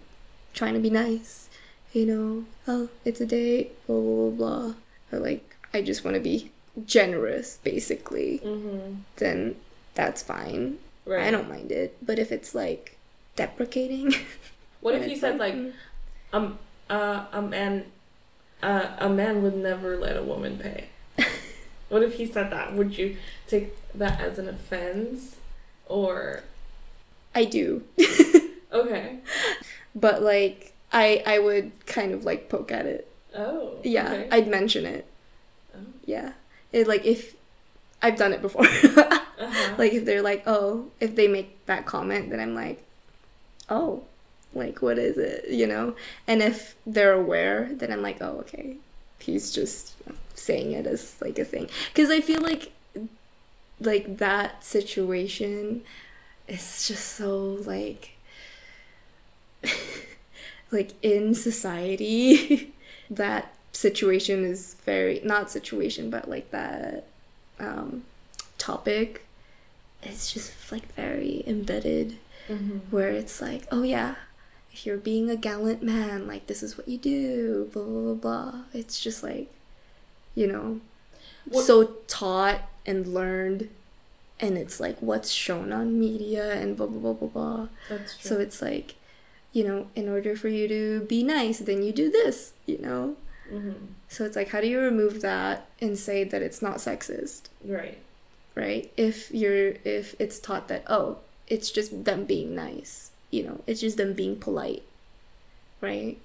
trying to be nice. You know, oh, it's a date, blah blah blah, blah. or like I just want to be generous, basically. Mm-hmm. Then that's fine. Right. I don't mind it. But if it's like deprecating, What if you said like, mm, um, uh, a man, uh, a man would never let a woman pay. what if he said that? Would you take that as an offense, or I do, okay? but like I I would kind of like poke at it. Oh, Yeah, okay. I'd mention it. Oh. Yeah, it like if I've done it before. Uh-huh. like if they're like, oh, if they make that comment, then I'm like, oh, like what is it, you know? And if they're aware, then I'm like, oh, okay, he's just saying it as like a thing. Because I feel like, like that situation is just so like, like in society, that situation is very not situation, but like that um, topic is just like very embedded Mhm. where it's like, oh yeah, if you're being a gallant man, like this is what you do, blah blah blah. blah. It's just like, you know, What- so taught and learned, and it's like what's shown on media and blah blah blah blah blah. That's true. So it's like, you know, in order for you to be nice, then you do this, you know. Mhm. So it's like, how do you remove that and say that it's not sexist? Right. right if you're if it's taught that oh it's just them being nice you know it's just them being polite right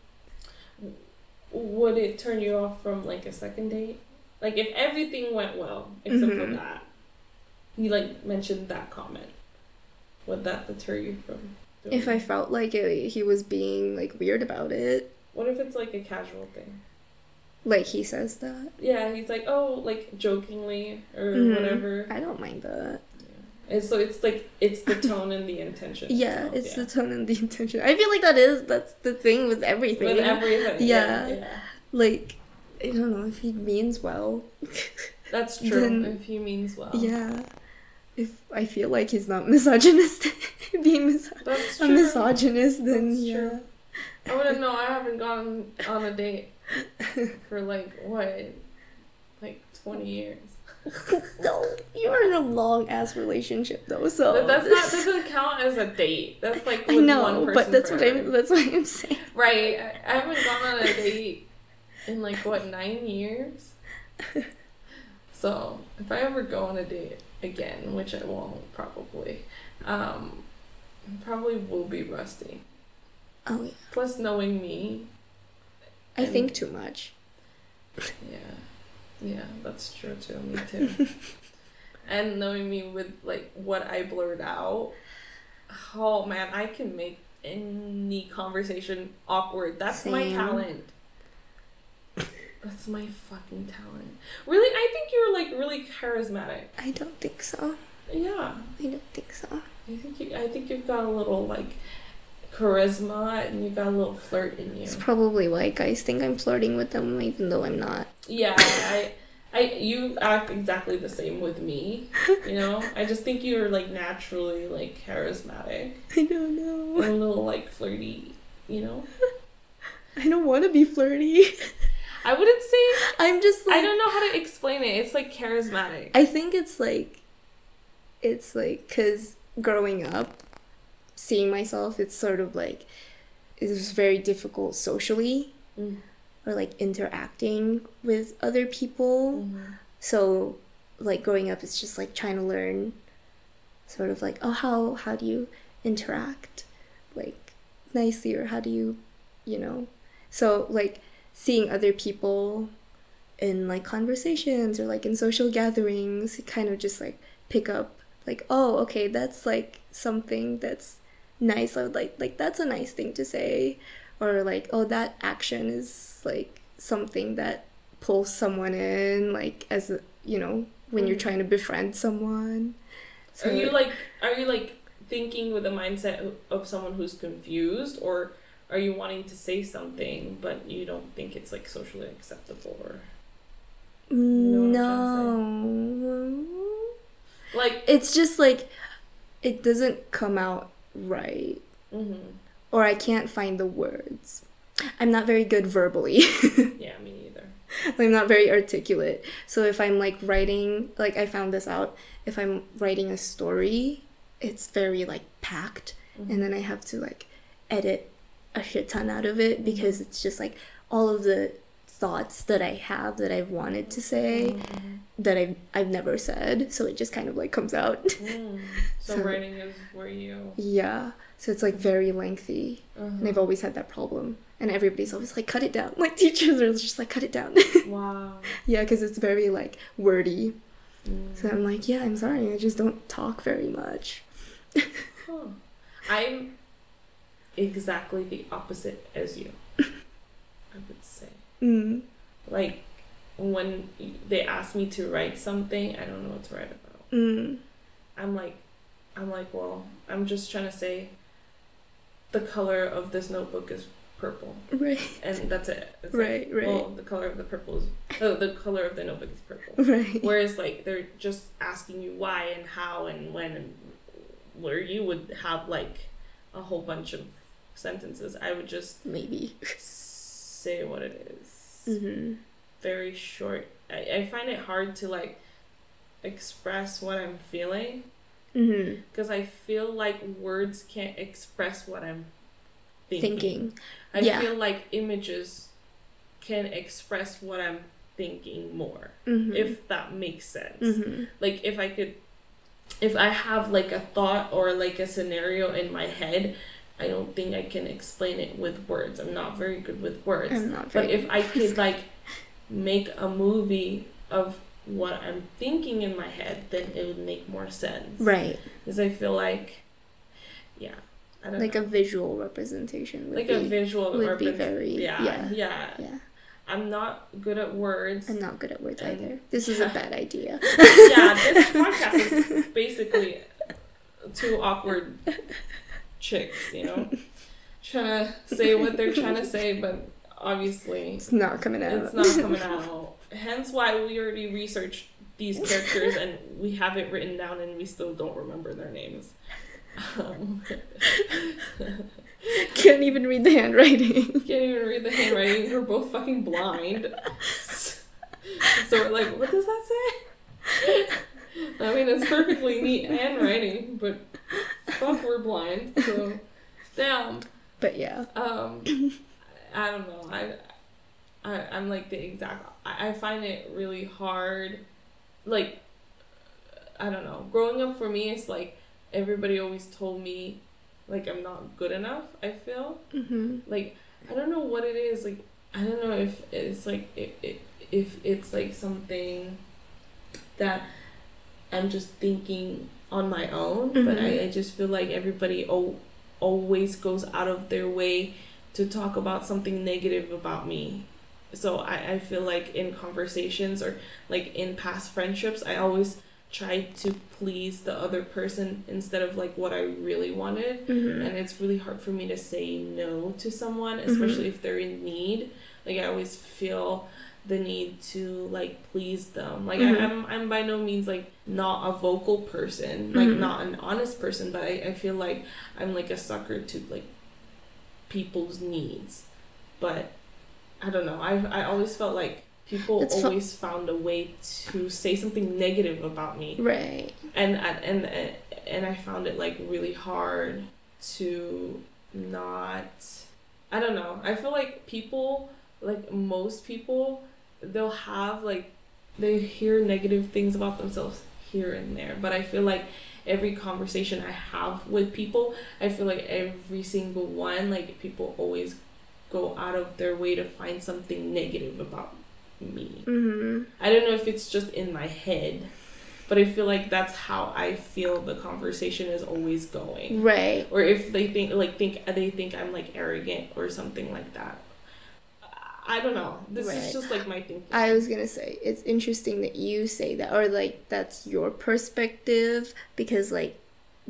Would it turn you off from like a second date? Like if everything went well except for Mhm. that, you like mentioned that comment. Would that deter you from? If i felt like it, he was being like weird about it What if it's like a casual thing? like he says that Yeah, he's like, oh, like jokingly or Mhm. whatever. i don't mind that And so it's like it's the tone and the intention. yeah itself, it's yeah. the tone and the intention i feel like that is that's the thing with everything with everything. Yeah. Yeah, yeah. like i don't know if he means well That's true. Then- if he means well. yeah if i feel like he's not misogynistic being mis- a misogynist then That's yeah true. I wouldn't know. I haven't gone on a date for like what, like twenty years. no, you're in a long ass relationship though, so But that's not doesn't count as a date. That's like with I one know, person but that's what. I'm. That's what I'm saying. Right. I, I haven't gone on a date in like what nine years. So if I ever go on a date again, which I won't probably, um, probably will be rusty. Oh yeah, Plus, knowing me, I think too much. yeah, yeah, that's true too. Me too. and knowing me with like what I blurt out, oh man, I can make any conversation awkward. That's my talent. That's my fucking talent. Really, I think you're like really charismatic. I don't think so. Yeah, I don't think so. I think you. I think you've got a little like charisma and you've got a little flirt in you. It's probably why guys think I'm flirting with them, even though I'm not. Yeah, I, I, you act exactly the same with me. You know, I just think you're like naturally like charismatic I don't know. and a little like flirty. You know, I don't want to be flirty. I wouldn't say. I'm just like. I don't know how to explain it. It's like charismatic. I think it's like, it's like, because growing up, seeing myself, it's sort of like, it was very difficult socially Mm. or like interacting with other people. Mm-hmm. So, like, growing up, it's just like trying to learn sort of like, oh, how, how do you interact like nicely or how do you you know so like seeing other people in like conversations or like in social gatherings kind of just like pick up like oh okay that's like something that's nice i would like like that's a nice thing to say. Or like oh that action is like something that pulls someone in like as a, you know when you're Mm. trying to befriend someone. Are you like are you like thinking with the mindset of, someone who's confused? Or are you wanting to say something but you don't think it's like socially acceptable or know no. Like it's just like it doesn't come out right. Mhm. or i can't find the words. I'm not very good verbally. Yeah me either i'm not very articulate. So if i'm like writing like i found this out if i'm writing a story it's very like packed. And then i have to like edit a shit ton out of it because it's just like all of the thoughts that i have that i've wanted to say Mhm. that i've, I've never said so it just kind of like comes out Mm. so, So- writing is where you yeah so it's like very lengthy and uh I've always had that problem. And everybody's always like, cut it down. Like teachers are just like, cut it down. wow yeah, because it's very like wordy. Mm. So I'm like, yeah, I'm sorry, I just don't talk very much. Huh. I'm exactly the opposite as you. I would say. Mm. Like when they ask me to write something, I don't know what to write about. Mm. I'm like, I'm like, well, I'm just trying to say the color of this notebook is purple, Right, and that's it. It's like, right, right, Well, the color of the purple is oh, the color of the notebook is purple. right. Whereas like they're just asking you why and how and when and where you would have like a whole bunch of sentences. I would just Maybe. Say what it is. Mm-hmm. Very short. I, I find it hard to like express what I'm feeling Mm-hmm. because I feel like words can't express what I'm thinking. Thinking. I Yeah. feel like images can express what I'm thinking more, Mm-hmm. if that makes sense. Mm-hmm. like if I could if I have like a thought or like a scenario in my head, I don't think I can explain it with words. I'm not very good with words. I'm not but if I could like make a movie of what I'm thinking in my head, then it would make more sense. right, Because I feel like yeah. I don't like know. a visual representation would like be. a visual would be very- yeah, yeah. yeah. yeah, I'm not good at words. I'm not good at words And- either. This is a bad idea. yeah, this podcast is basically too awkward chicks, you know, trying to say what they're trying to say, but obviously It's not coming out. it's not coming out. Hence why we already researched these characters and we have it written down and we still don't remember their names. Um, Can't even read the handwriting. can't even read the handwriting. We're both fucking blind. So we're like, what does that say? I mean, it's perfectly neat handwriting, but fuck, we're blind. So, damn. But yeah. Um, I don't know. I, I, I'm like the exact. I, I find it really hard. Like, I don't know. Growing up for me, it's like everybody always told me, like I'm not good enough. I feel Mm-hmm. like I don't know what it is. Like I don't know if it's like if if, if it's like something that I'm just thinking on my own, but Mhm. I, I just feel like everybody o- always goes out of their way to talk about something negative about me. So I, I feel like in conversations or like in past friendships, I always try to please the other person instead of like what I really wanted Mm-hmm. and it's really hard for me to say no to someone especially if they're in need like i always feel the need to like please them like Mhm. I, I'm, I'm by no means like not a vocal person like Mhm. not an honest person but I, I feel like i'm like a sucker to like people's needs but i don't know i i always felt like people It's fu- always found a way to say something negative about me Right. and and and and I found it like really hard to not I don't know. I feel like people like most people they'll have like they hear negative things about themselves here and there, but I feel like every conversation I have with people, I feel like every single one, like people always go out of their way to find something negative about me. Mm-hmm. I don't know if it's just in my head, but I feel like that's how I feel the conversation is always going. Right. Or if they think like think they think I'm like arrogant or something like that. I don't know. This Right. is just like my thinking. I was gonna say it's interesting that you say that, or like that's your perspective because like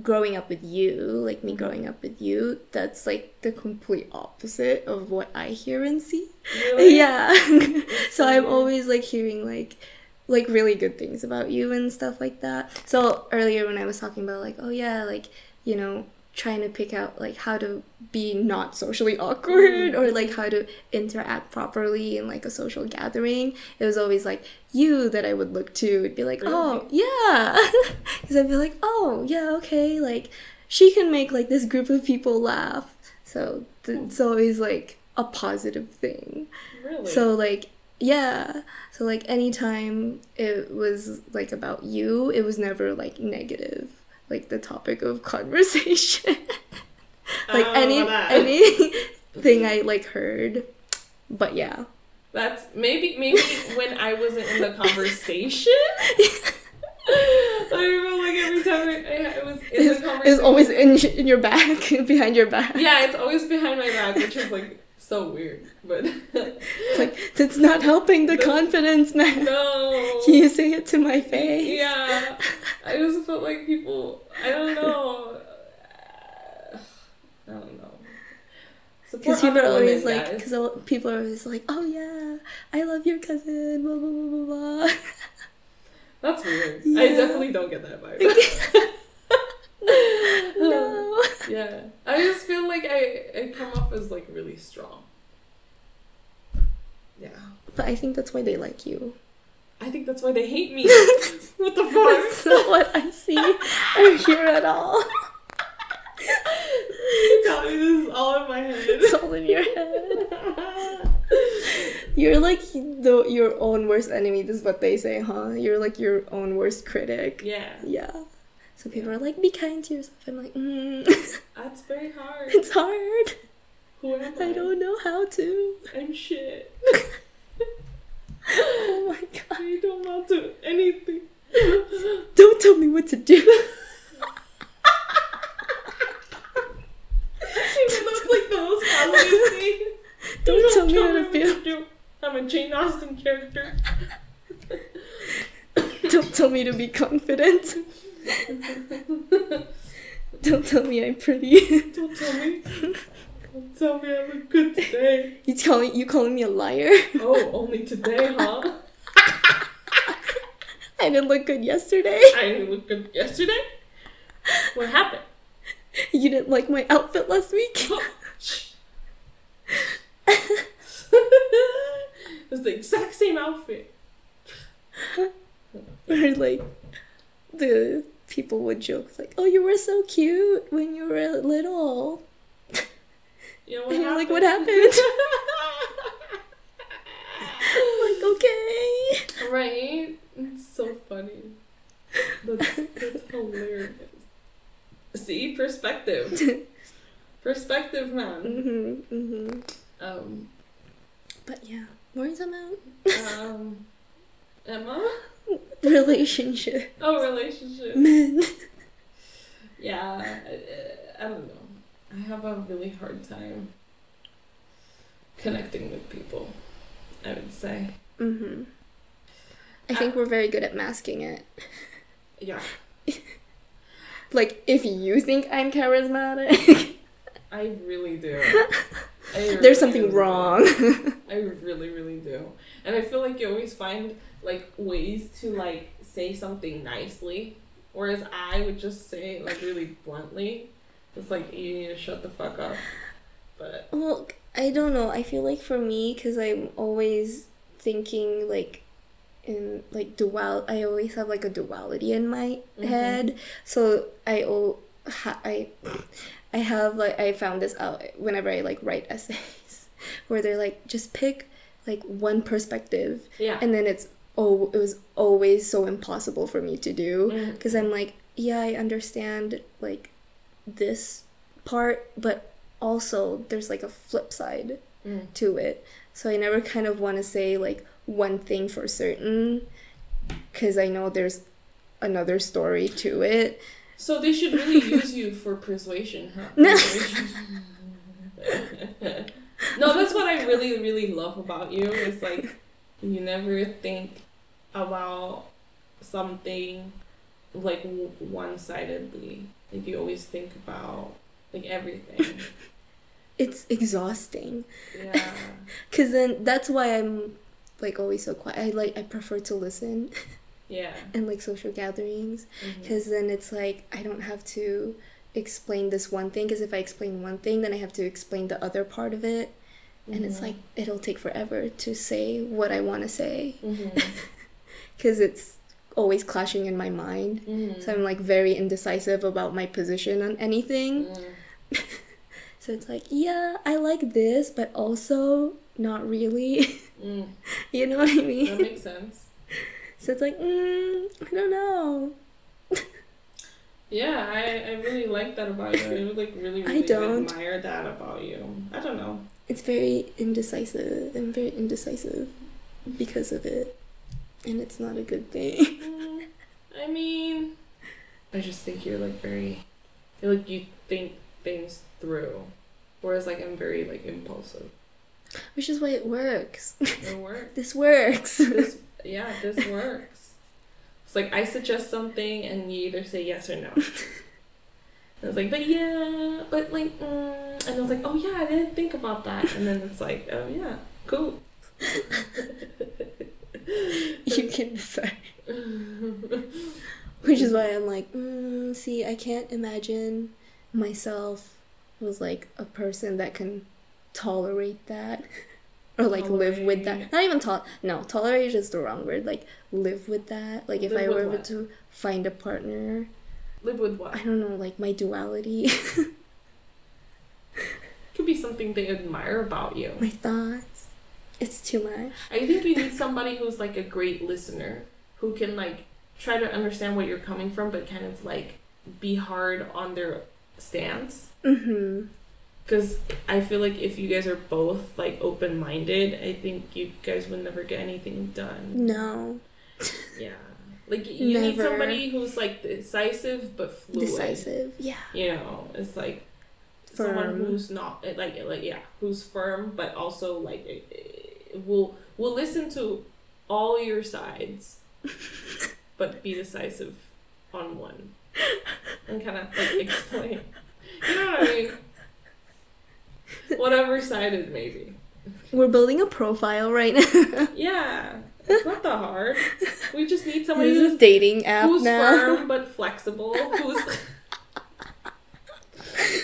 growing up with you, like me mm-hmm. growing up with you, that's like the complete opposite of what I hear and see. Really? Yeah. so I'm always like hearing like like really good things about you and stuff like that. So earlier when I was talking about like oh yeah, like you know, trying to pick out like how to be not socially awkward or like how to interact properly in like a social gathering, it was always like you that I would look to. It'd be like, "Oh, yeah." Cuz I'd be like, "Oh, yeah, okay, like she can make like this group of people laugh." So th- hmm. it's always like a positive thing. Really? So like yeah. So like anytime it was like about you, it was never like negative. Like the topic of conversation. like oh, don't any anything I like heard. But yeah. That's maybe maybe when I wasn't in the conversation. I remember like every time I, I was in It's, the conversation. it's always in in your back, behind your back. yeah, it's always behind my back, which is like so weird. But It's like that's not helping the That's- confidence, man. no. Can you say it to my face? Yeah, I just felt like people. I don't know. I don't know. Because people are always women, like, because people are always like, oh yeah, I love your cousin, blah blah blah blah blah. That's weird. I definitely don't get that vibe. no. Yeah, I just feel like I I come off as like really strong. Yeah, But I think that's why they like you. I think that's why they hate me. what the fuck? That's fuck? not what I see or hear at all. You tell me this is all in my head. It's all in your head. You're like the your own worst enemy. This is what they say, huh? You're like your own worst critic. yeah, Yeah. So people are like, be kind to yourself. I'm like, mm, that's very hard. it's hard. Who am I? I don't know how to. I'm shit. Oh my god. I don't amount to anything. Don't tell me what to do. Though like the most thing. Don't You tell me how to feel. I'm a Jane Austen character. Don't tell me to be confident. Don't tell me I'm pretty. Don't tell me. Don't tell me I look good today. You calling you calling me a liar? Oh, only today, huh? I didn't look good yesterday. I didn't look good yesterday. What happened? You didn't like my outfit last week. Oh, it was the exact same outfit. Or like the people would joke like, "Oh, you were so cute when you were little." You know what And you're like, happened? "What happened?" like, okay. right? It's so funny. That's, that's hilarious. See, perspective. Perspective, man. Mhm. Mhm. Um, But yeah, where's about um, Emma? relationship Oh, relationship. men? Yeah, I, I don't know. I have a really hard time connecting with people, I would say. Mhm. I think we're very good at masking it. Yeah, Like, if you think I'm charismatic, I really do. I really, there's something really do. wrong. I really, really do. And I feel like you always find like ways to like say something nicely, whereas I would just say it like really bluntly. It's like you need to shut the fuck up. But Well, I don't know. I feel like for me, because I'm always thinking like in like dual. I always have like a duality in my Mhm. head. So I oh ha- I I have like I found this out whenever I like write essays, where they're like just pick like one perspective, yeah, and then it's oh it was always so impossible for me to do because I'm like yeah, I understand like this part, but also there's like a flip side Mm. to it. So I never kind of want to say like one thing for certain because I know there's another story to it. So they should really use you for persuasion, huh? No. No, that's what I really, really love about you. Is like you never think about something like one sidedly. Like you always think about like everything. It's exhausting Yeah. because then that's why I'm like always so quiet. I like I prefer to listen Yeah. and like social gatherings because then it's like I don't have to explain this one thing because if I explain one thing then I have to explain the other part of it and it's Mhm. like it'll take forever to say what I want to say Mhm. Because it's always clashing in my mind. Mhm. So I'm like very indecisive about my position on anything. Mm. So it's like, yeah, I like this, but also not really. Mm. you know what I mean? That makes sense. So it's like, mm, I don't know. Yeah, I, I really like that about you. I like really, I really don't. admire that about you. I don't know. It's very indecisive. I'm very indecisive because of it. And it's not a good thing. Mm, I mean, I just think you're like very, you're like you think things through, whereas like I'm very like impulsive. Which is why it works. It works. this works. This yeah, this works. It's like I suggest something and you either say yes or no. And I was like, but yeah, but like, mm. and I was like, oh yeah, I didn't think about that. And then it's like, oh yeah, cool. you can decide. Which is why I'm like, mm, see, I can't imagine myself was like a person that can tolerate that. Or like live with that. Not even tol no, tolerate is just the wrong word. Like live with that. Like if Live I were what? to find a partner, Live with what? I don't know, like my duality, Could be something they admire about you. my thoughts. It's too much. I think you need somebody who's like a great listener who can like try to understand what you're coming from, but kind of like be hard on their stance. Mm-hmm. Because I feel like if you guys are both like open minded, I think you guys would never get anything done. No. Yeah. Like you need somebody who's like decisive but fluid. Decisive. Yeah. You know, it's like someone who's not like like yeah, who's firm but also like will will listen to all your sides, but be decisive on one, and kind of like explain. You know what I mean? Whatever side it may be. We're building a profile right now. Yeah, it's not that hard. We just need somebody this who's, dating app who's now. firm but flexible. Who's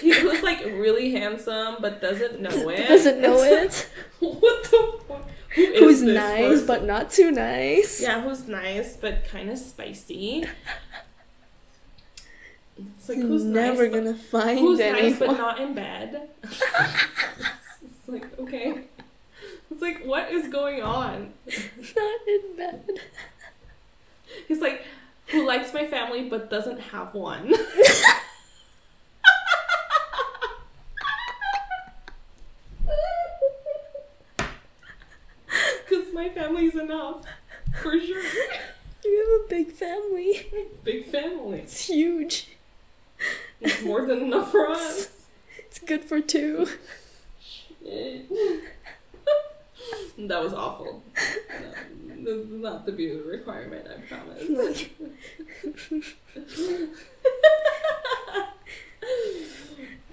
who's like really handsome but doesn't know it. Doesn't know it. what the fuck? Who is Who's nice person? but not too nice. yeah, who's nice but kind of spicy. It's like who's never nice, gonna find who's anyone. nice but not in bed. it's like okay. It's like what is going on? not in bed. He's like, who likes my family but doesn't have one. Because my family's enough. For sure. You have a big family. Big family. It's huge. It's more than enough for us. It's good for two. Shit. that was awful. No, this is not the beauty requirement, I promise.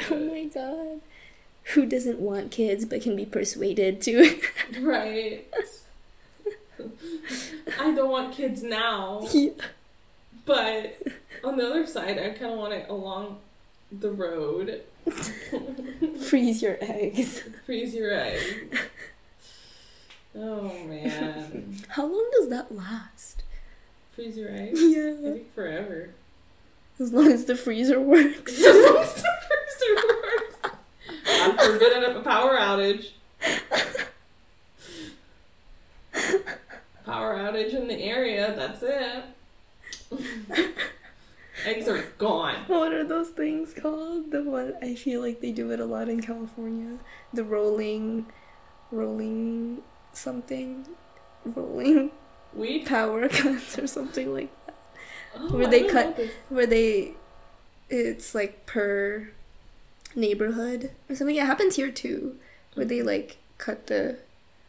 Oh my god. Who doesn't want kids but can be persuaded to? Right. I don't want kids now, Yeah. but on the other side, I kind of want it along the road. Freeze your eggs. Freeze your eggs. Oh man. How long does that last? Freeze your egg? I think forever. As long as the freezer works. As long as the freezer works. God forbid a power outage. Power outage in the area, that's it. Eggs are gone. What are those things called? The one I feel like they do it a lot in California. The rolling, rolling something, rolling Weed? power cuts or something like that. Oh, Where I they cut-. Where they, it's like per neighborhood or something. It happens here too, where they like cut the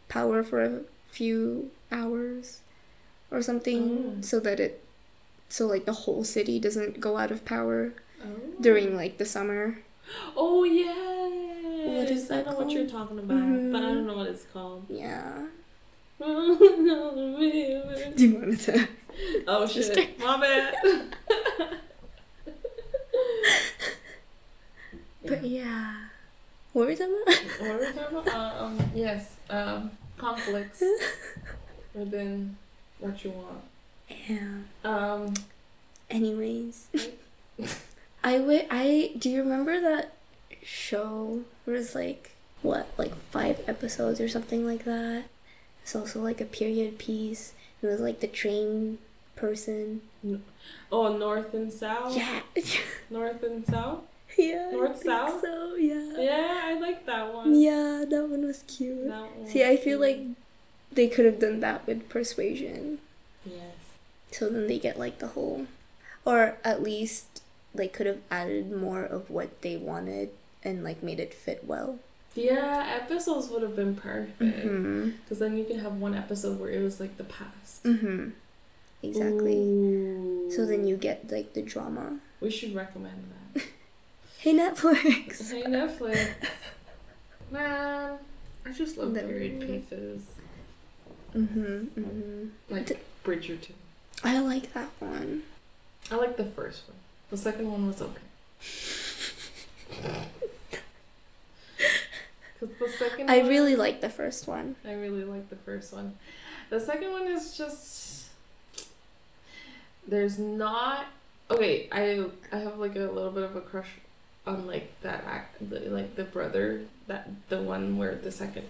power for a few hours or something, Oh. so that it, so like the whole city doesn't go out of power Oh. during like the summer. Oh yeah. What is that I know what you're talking about, but I don't know what it's called. Yeah. oh Do you want to? Oh shit, my bad. But yeah. What were we talking about? What were we talking about? Uh, um, yes, um, conflicts within what you want. Yeah. Um, Anyways, I would. I do you remember that show where it's like what, like five episodes or something like that? It's also like a period piece. It was like the train person. oh, north and south. Yeah. North and south. yeah. North, south? So yeah. Yeah, I like that one. Yeah, that one was cute. That one See, I feel cute. like they could have done that with persuasion. yes. So then they get like the whole, or at least they could have added more of what they wanted and like made it fit well. Yeah, episodes would have been perfect. Mm-hmm. Because then you can have one episode where it was like the past. Mm-hmm. Exactly. Ooh. So then you get like the drama. We should recommend that. Hey Netflix. hey Netflix. Man, I just love period pieces. Mm-hmm. Mm-hmm. Like Bridgerton. I like that one. I like the first one. The second one was okay. Because the second I one, really like the first one. I really like the first one. The second one is just there's not okay. I I have like a little bit of a crush on like that act, like the brother that the one where the second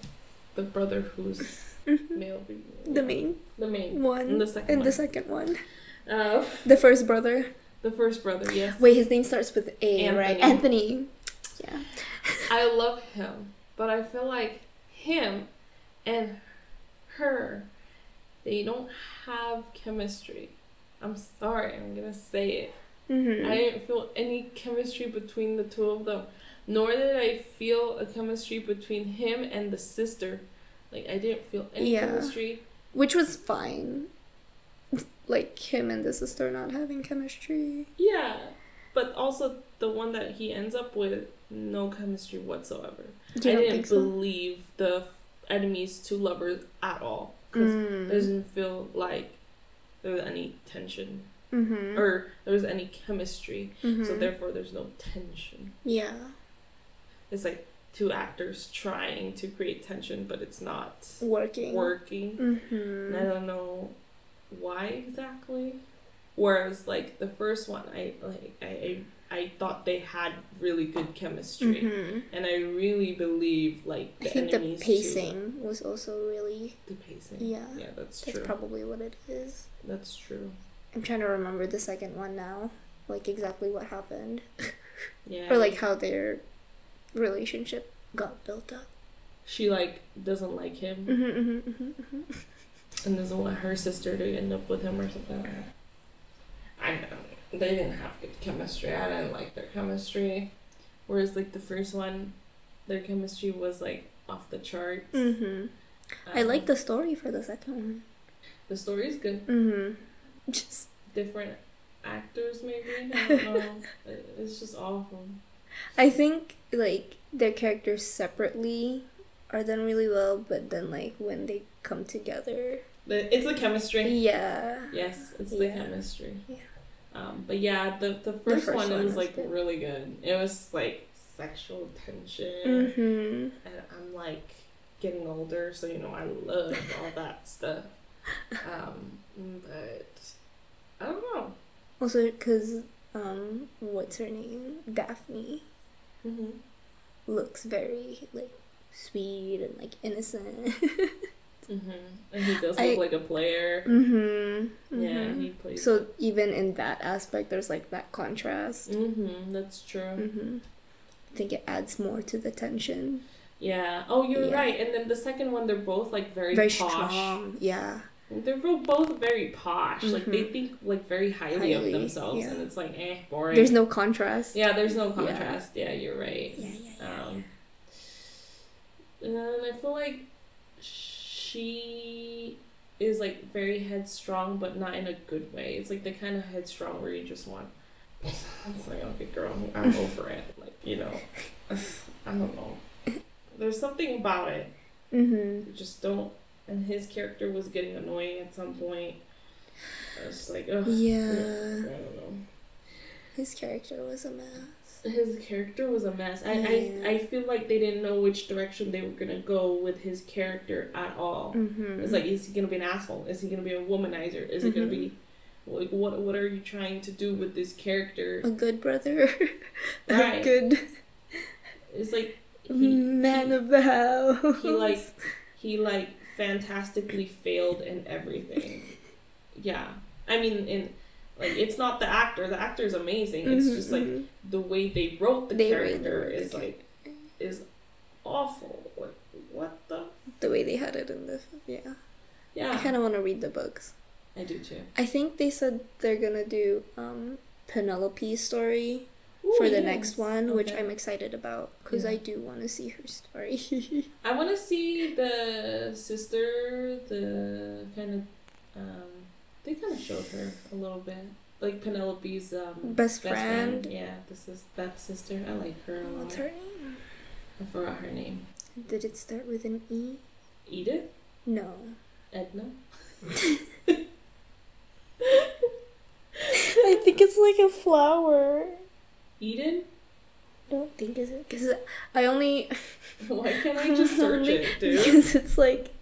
the brother who's male, The main the main one and the second and one. the second one. uh, The first brother. the first brother. Yes, Wait, his name starts with A, right? Anthony. Anthony. Yeah. I love him, but I feel like him and her, they don't have chemistry. I'm sorry, I'm gonna say it. Mm-hmm. I didn't feel any chemistry between the two of them, nor did I feel a chemistry between him and the sister. Like I didn't feel any Yeah. chemistry. Which was fine. Like him and the sister not having chemistry. Yeah, but also the one that he ends up with, no chemistry whatsoever. I didn't think so? believe the enemies to lovers at all. 'cause Mm. It doesn't feel like there was any tension Mm-hmm. or there was any chemistry. So Mhm. therefore, there's no tension. Yeah. It's like two actors trying to create tension, but it's not Working. working. Mm-hmm. I don't know why exactly. Whereas like the first one, I like I I, thought they had really good chemistry, Mm-hmm. and I really believe like I think the enemies too. pacing was also really. The pacing. Yeah. Yeah, that's That's true. probably what it is. that's true. I'm trying to remember the second one now, like exactly what happened, Yeah. or like how their relationship got built up. she like doesn't like him Mm-hmm, mm-hmm, mm-hmm, and doesn't want her sister to end up with him or something like that. I know. They didn't have good chemistry. I didn't like their chemistry. Whereas like the first one, their chemistry was like off the charts. mm-hmm. I Um, like the story for the second one. the story is good. Mm-hmm. Just Different actors maybe. I don't know. It's just awful. I think like their characters separately are done really well, but then like when they come together, It's the chemistry. yeah, Yes, it's the Yeah. chemistry. Yeah. Um, but yeah, the the first, first one, one was like good. really good. It was like sexual tension, mm-hmm. and I'm like getting older, so you know I love all that stuff. Um, but I don't know. Also, because um, what's her name? Daphne Mm-hmm. looks very like sweet and like innocent. Mm-hmm. And he does I- look like a player. Mm-hmm. Yeah, he plays. So even in that aspect, there's like that contrast. Mm-hmm. That's true. Mm-hmm. I think it adds more to the tension. Yeah. Oh, you're Yeah. right. And then the second one, they're both like very, Very posh. strong. Yeah. They're both very posh. Like they Mhm. think like very highly, Highly, of themselves, yeah. and it's like eh, boring. There's no contrast. Yeah, there's no Yeah. contrast. Yeah, you're right. Yeah, yeah, yeah. Um, and I feel like she is like very headstrong, but not in a good way. It's like the kind of headstrong where you just want. It's like okay, girl, I'm over it. Like you know, I don't know. There's something about it. Mm-hmm. You just don't. And his character was getting annoying at some point. I was like, ugh. I Yeah. don't know. His character was a mess. his character was a mess. I, Yeah. I I feel like they didn't know which direction they were gonna go with his character at all. Mm-hmm. It's like, is he gonna be an asshole? Is he gonna be a womanizer? Is it gonna be like what what are you trying to do with this character? a good brother. Right. a good It's like he man of the house. he like he like fantastically failed in everything. Yeah. I mean in like it's not the actor. The actor is amazing. It's Mhm, just like mhm. the way they wrote the They character wrote the is like is awful. Like what the the way they had it in the yeah. yeah. I kind of want to read the books. I do too. I think they said they're gonna do um Penelope's story Ooh, for the yes. next one, which I'm excited about because Yeah. I do want to see her story. I want to see the sister. The kind of um, they kind of showed her a little bit, like Penelope's um, Best friend. Yeah, this is that sister. I like her a lot. What's her name? I forgot her name. Did it start with an E? Edith, No. Edna. I think it's like a flower. Eden. I don't think is it because I only Why can't I just search it, dude? because it's like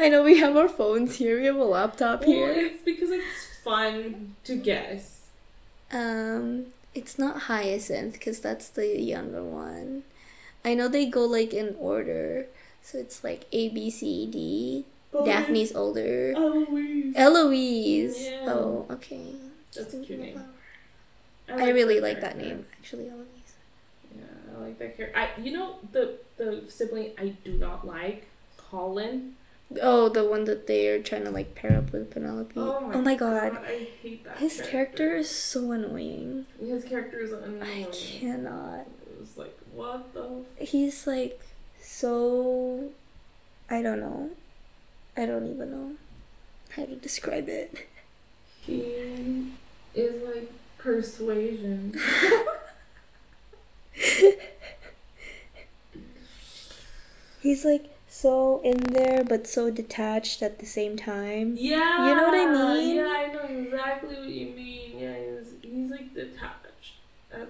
I know we have our phones here. We have a laptop Well, here. it's because it's fun to guess. Um, it's not Hyacinth because that's the younger one. I know they go like in order, so it's like A B C D. Daphne's older. Eloise. Eloise. Yeah. Oh, okay. That's a cute name. I really her like that name, actually. Eloise. Yeah, I like that character. I, you know, the the sibling I do not like, Colin. Oh, the one that they're trying to like pair up with Penelope. Oh my, oh god. I hate that. His character is so annoying. His character is annoying. I cannot. It's like what the. He's like so. I don't know. I don't even know how to describe it. He is like persuasion. He's like so in there but so detached at the same time. Yeah. You know what I mean? Yeah, I know exactly what you mean. Yeah, he's, he's like detached at,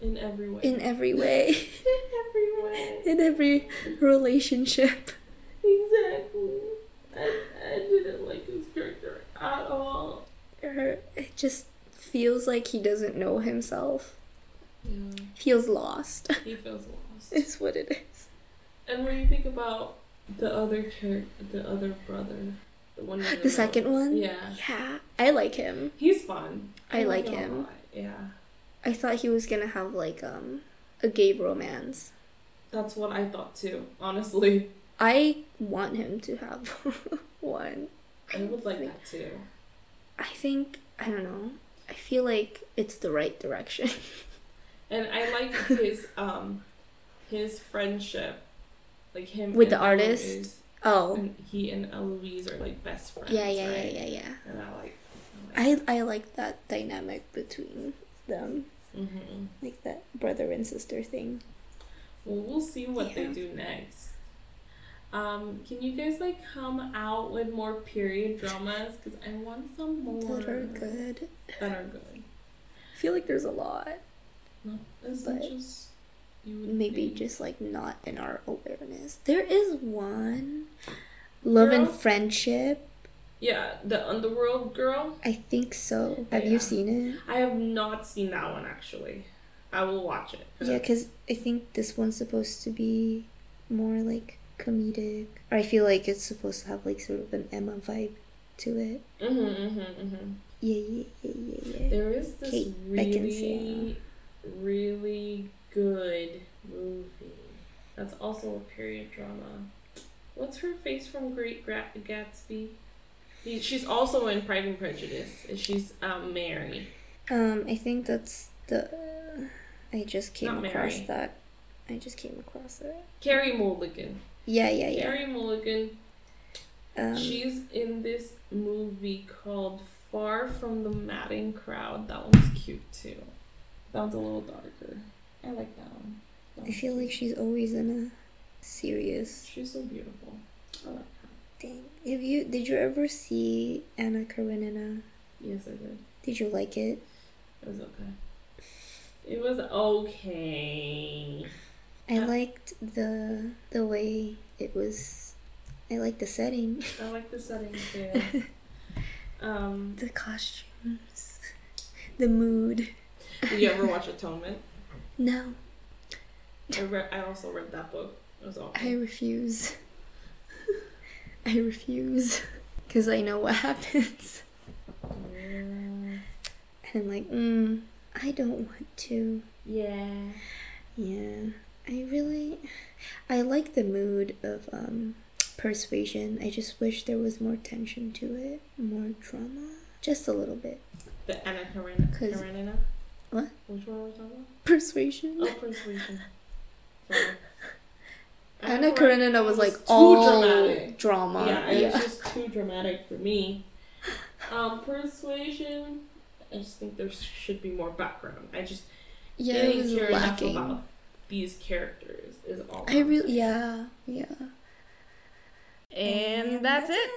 in every way. In every way. in every way. in every relationship. Exactly. I, I didn't like his character at all. It just feels like he doesn't know himself. Yeah, Feels lost. he feels lost. is what it is. And when you think about the other character, the other brother, the one The second one? yeah, Yeah. I like him. he's fun. I like a him. Yeah, I thought he was gonna have like um a gay romance. that's what I thought too. Honestly, I want him to have one. I would like that too. I think I don't know. I feel like it's the right direction. And I like his um, his friendship, like him With the artist? Eloise. oh. And he and Eloise are like best friends. Yeah, yeah, right? yeah, yeah, yeah. And I like. I like I I like that dynamic between them, hmm like that brother and sister thing. Well, we'll see what they do next. Um, can you guys like come out with more period dramas? Because I want some more That are good. That are good. I feel like there's a lot. Not as much as you would Maybe think. just like not in our awareness. There is one. Love and friendship. yeah, the underworld girl. I think so. Have Yeah. you seen it? I have not seen that one actually. I will watch it. Yeah, because I think this one's supposed to be more like comedic. I feel like it's supposed to have like sort of an Emma vibe to it. Mm-hmm, mm-hmm, mm-hmm. Yeah, yeah, yeah, yeah, yeah. There is this Kate really, really good movie. That's also a period drama. What's her face from Great Gra- Gatsby? He, she's also in Pride and Prejudice. And she's um, Mary. Um, I think that's the. I just came Not across Mary. that. I just came across it. Carey Mulligan. Yeah, yeah, yeah. Carey Mulligan. Um, She's in this movie called Far from the Madding Crowd. That one's cute too. That one's a little darker. I like that one. That I feel like she's always in a serious she's so beautiful. I like her. thing. Have you? Did you ever see Anna Karenina? Yes, I did. Did you like it? It was okay. It was okay. I liked the the way it was. I liked the setting, I like the setting too. Um, the costumes, the mood. did you ever watch Atonement? No, I read. I also read that book. It was awful. I refuse. I refuse, cause I know what happens. Yeah. And I'm like, mm, I don't want to. Yeah. Yeah, I really, I like the mood of um, persuasion. I just wish there was more tension to it, more drama, just a little bit. The Anna Karenina. Karenina. What? Which one we talking about? Persuasion. Oh, Persuasion. Sorry. Anna Karenina was like too all dramatic. drama. Yeah, it yeah. was just too dramatic for me. Um, Persuasion. I just think there should be more background. I just yeah, it didn't was care enough lacking. about these characters. Is all. I really, yeah, yeah. And that's it.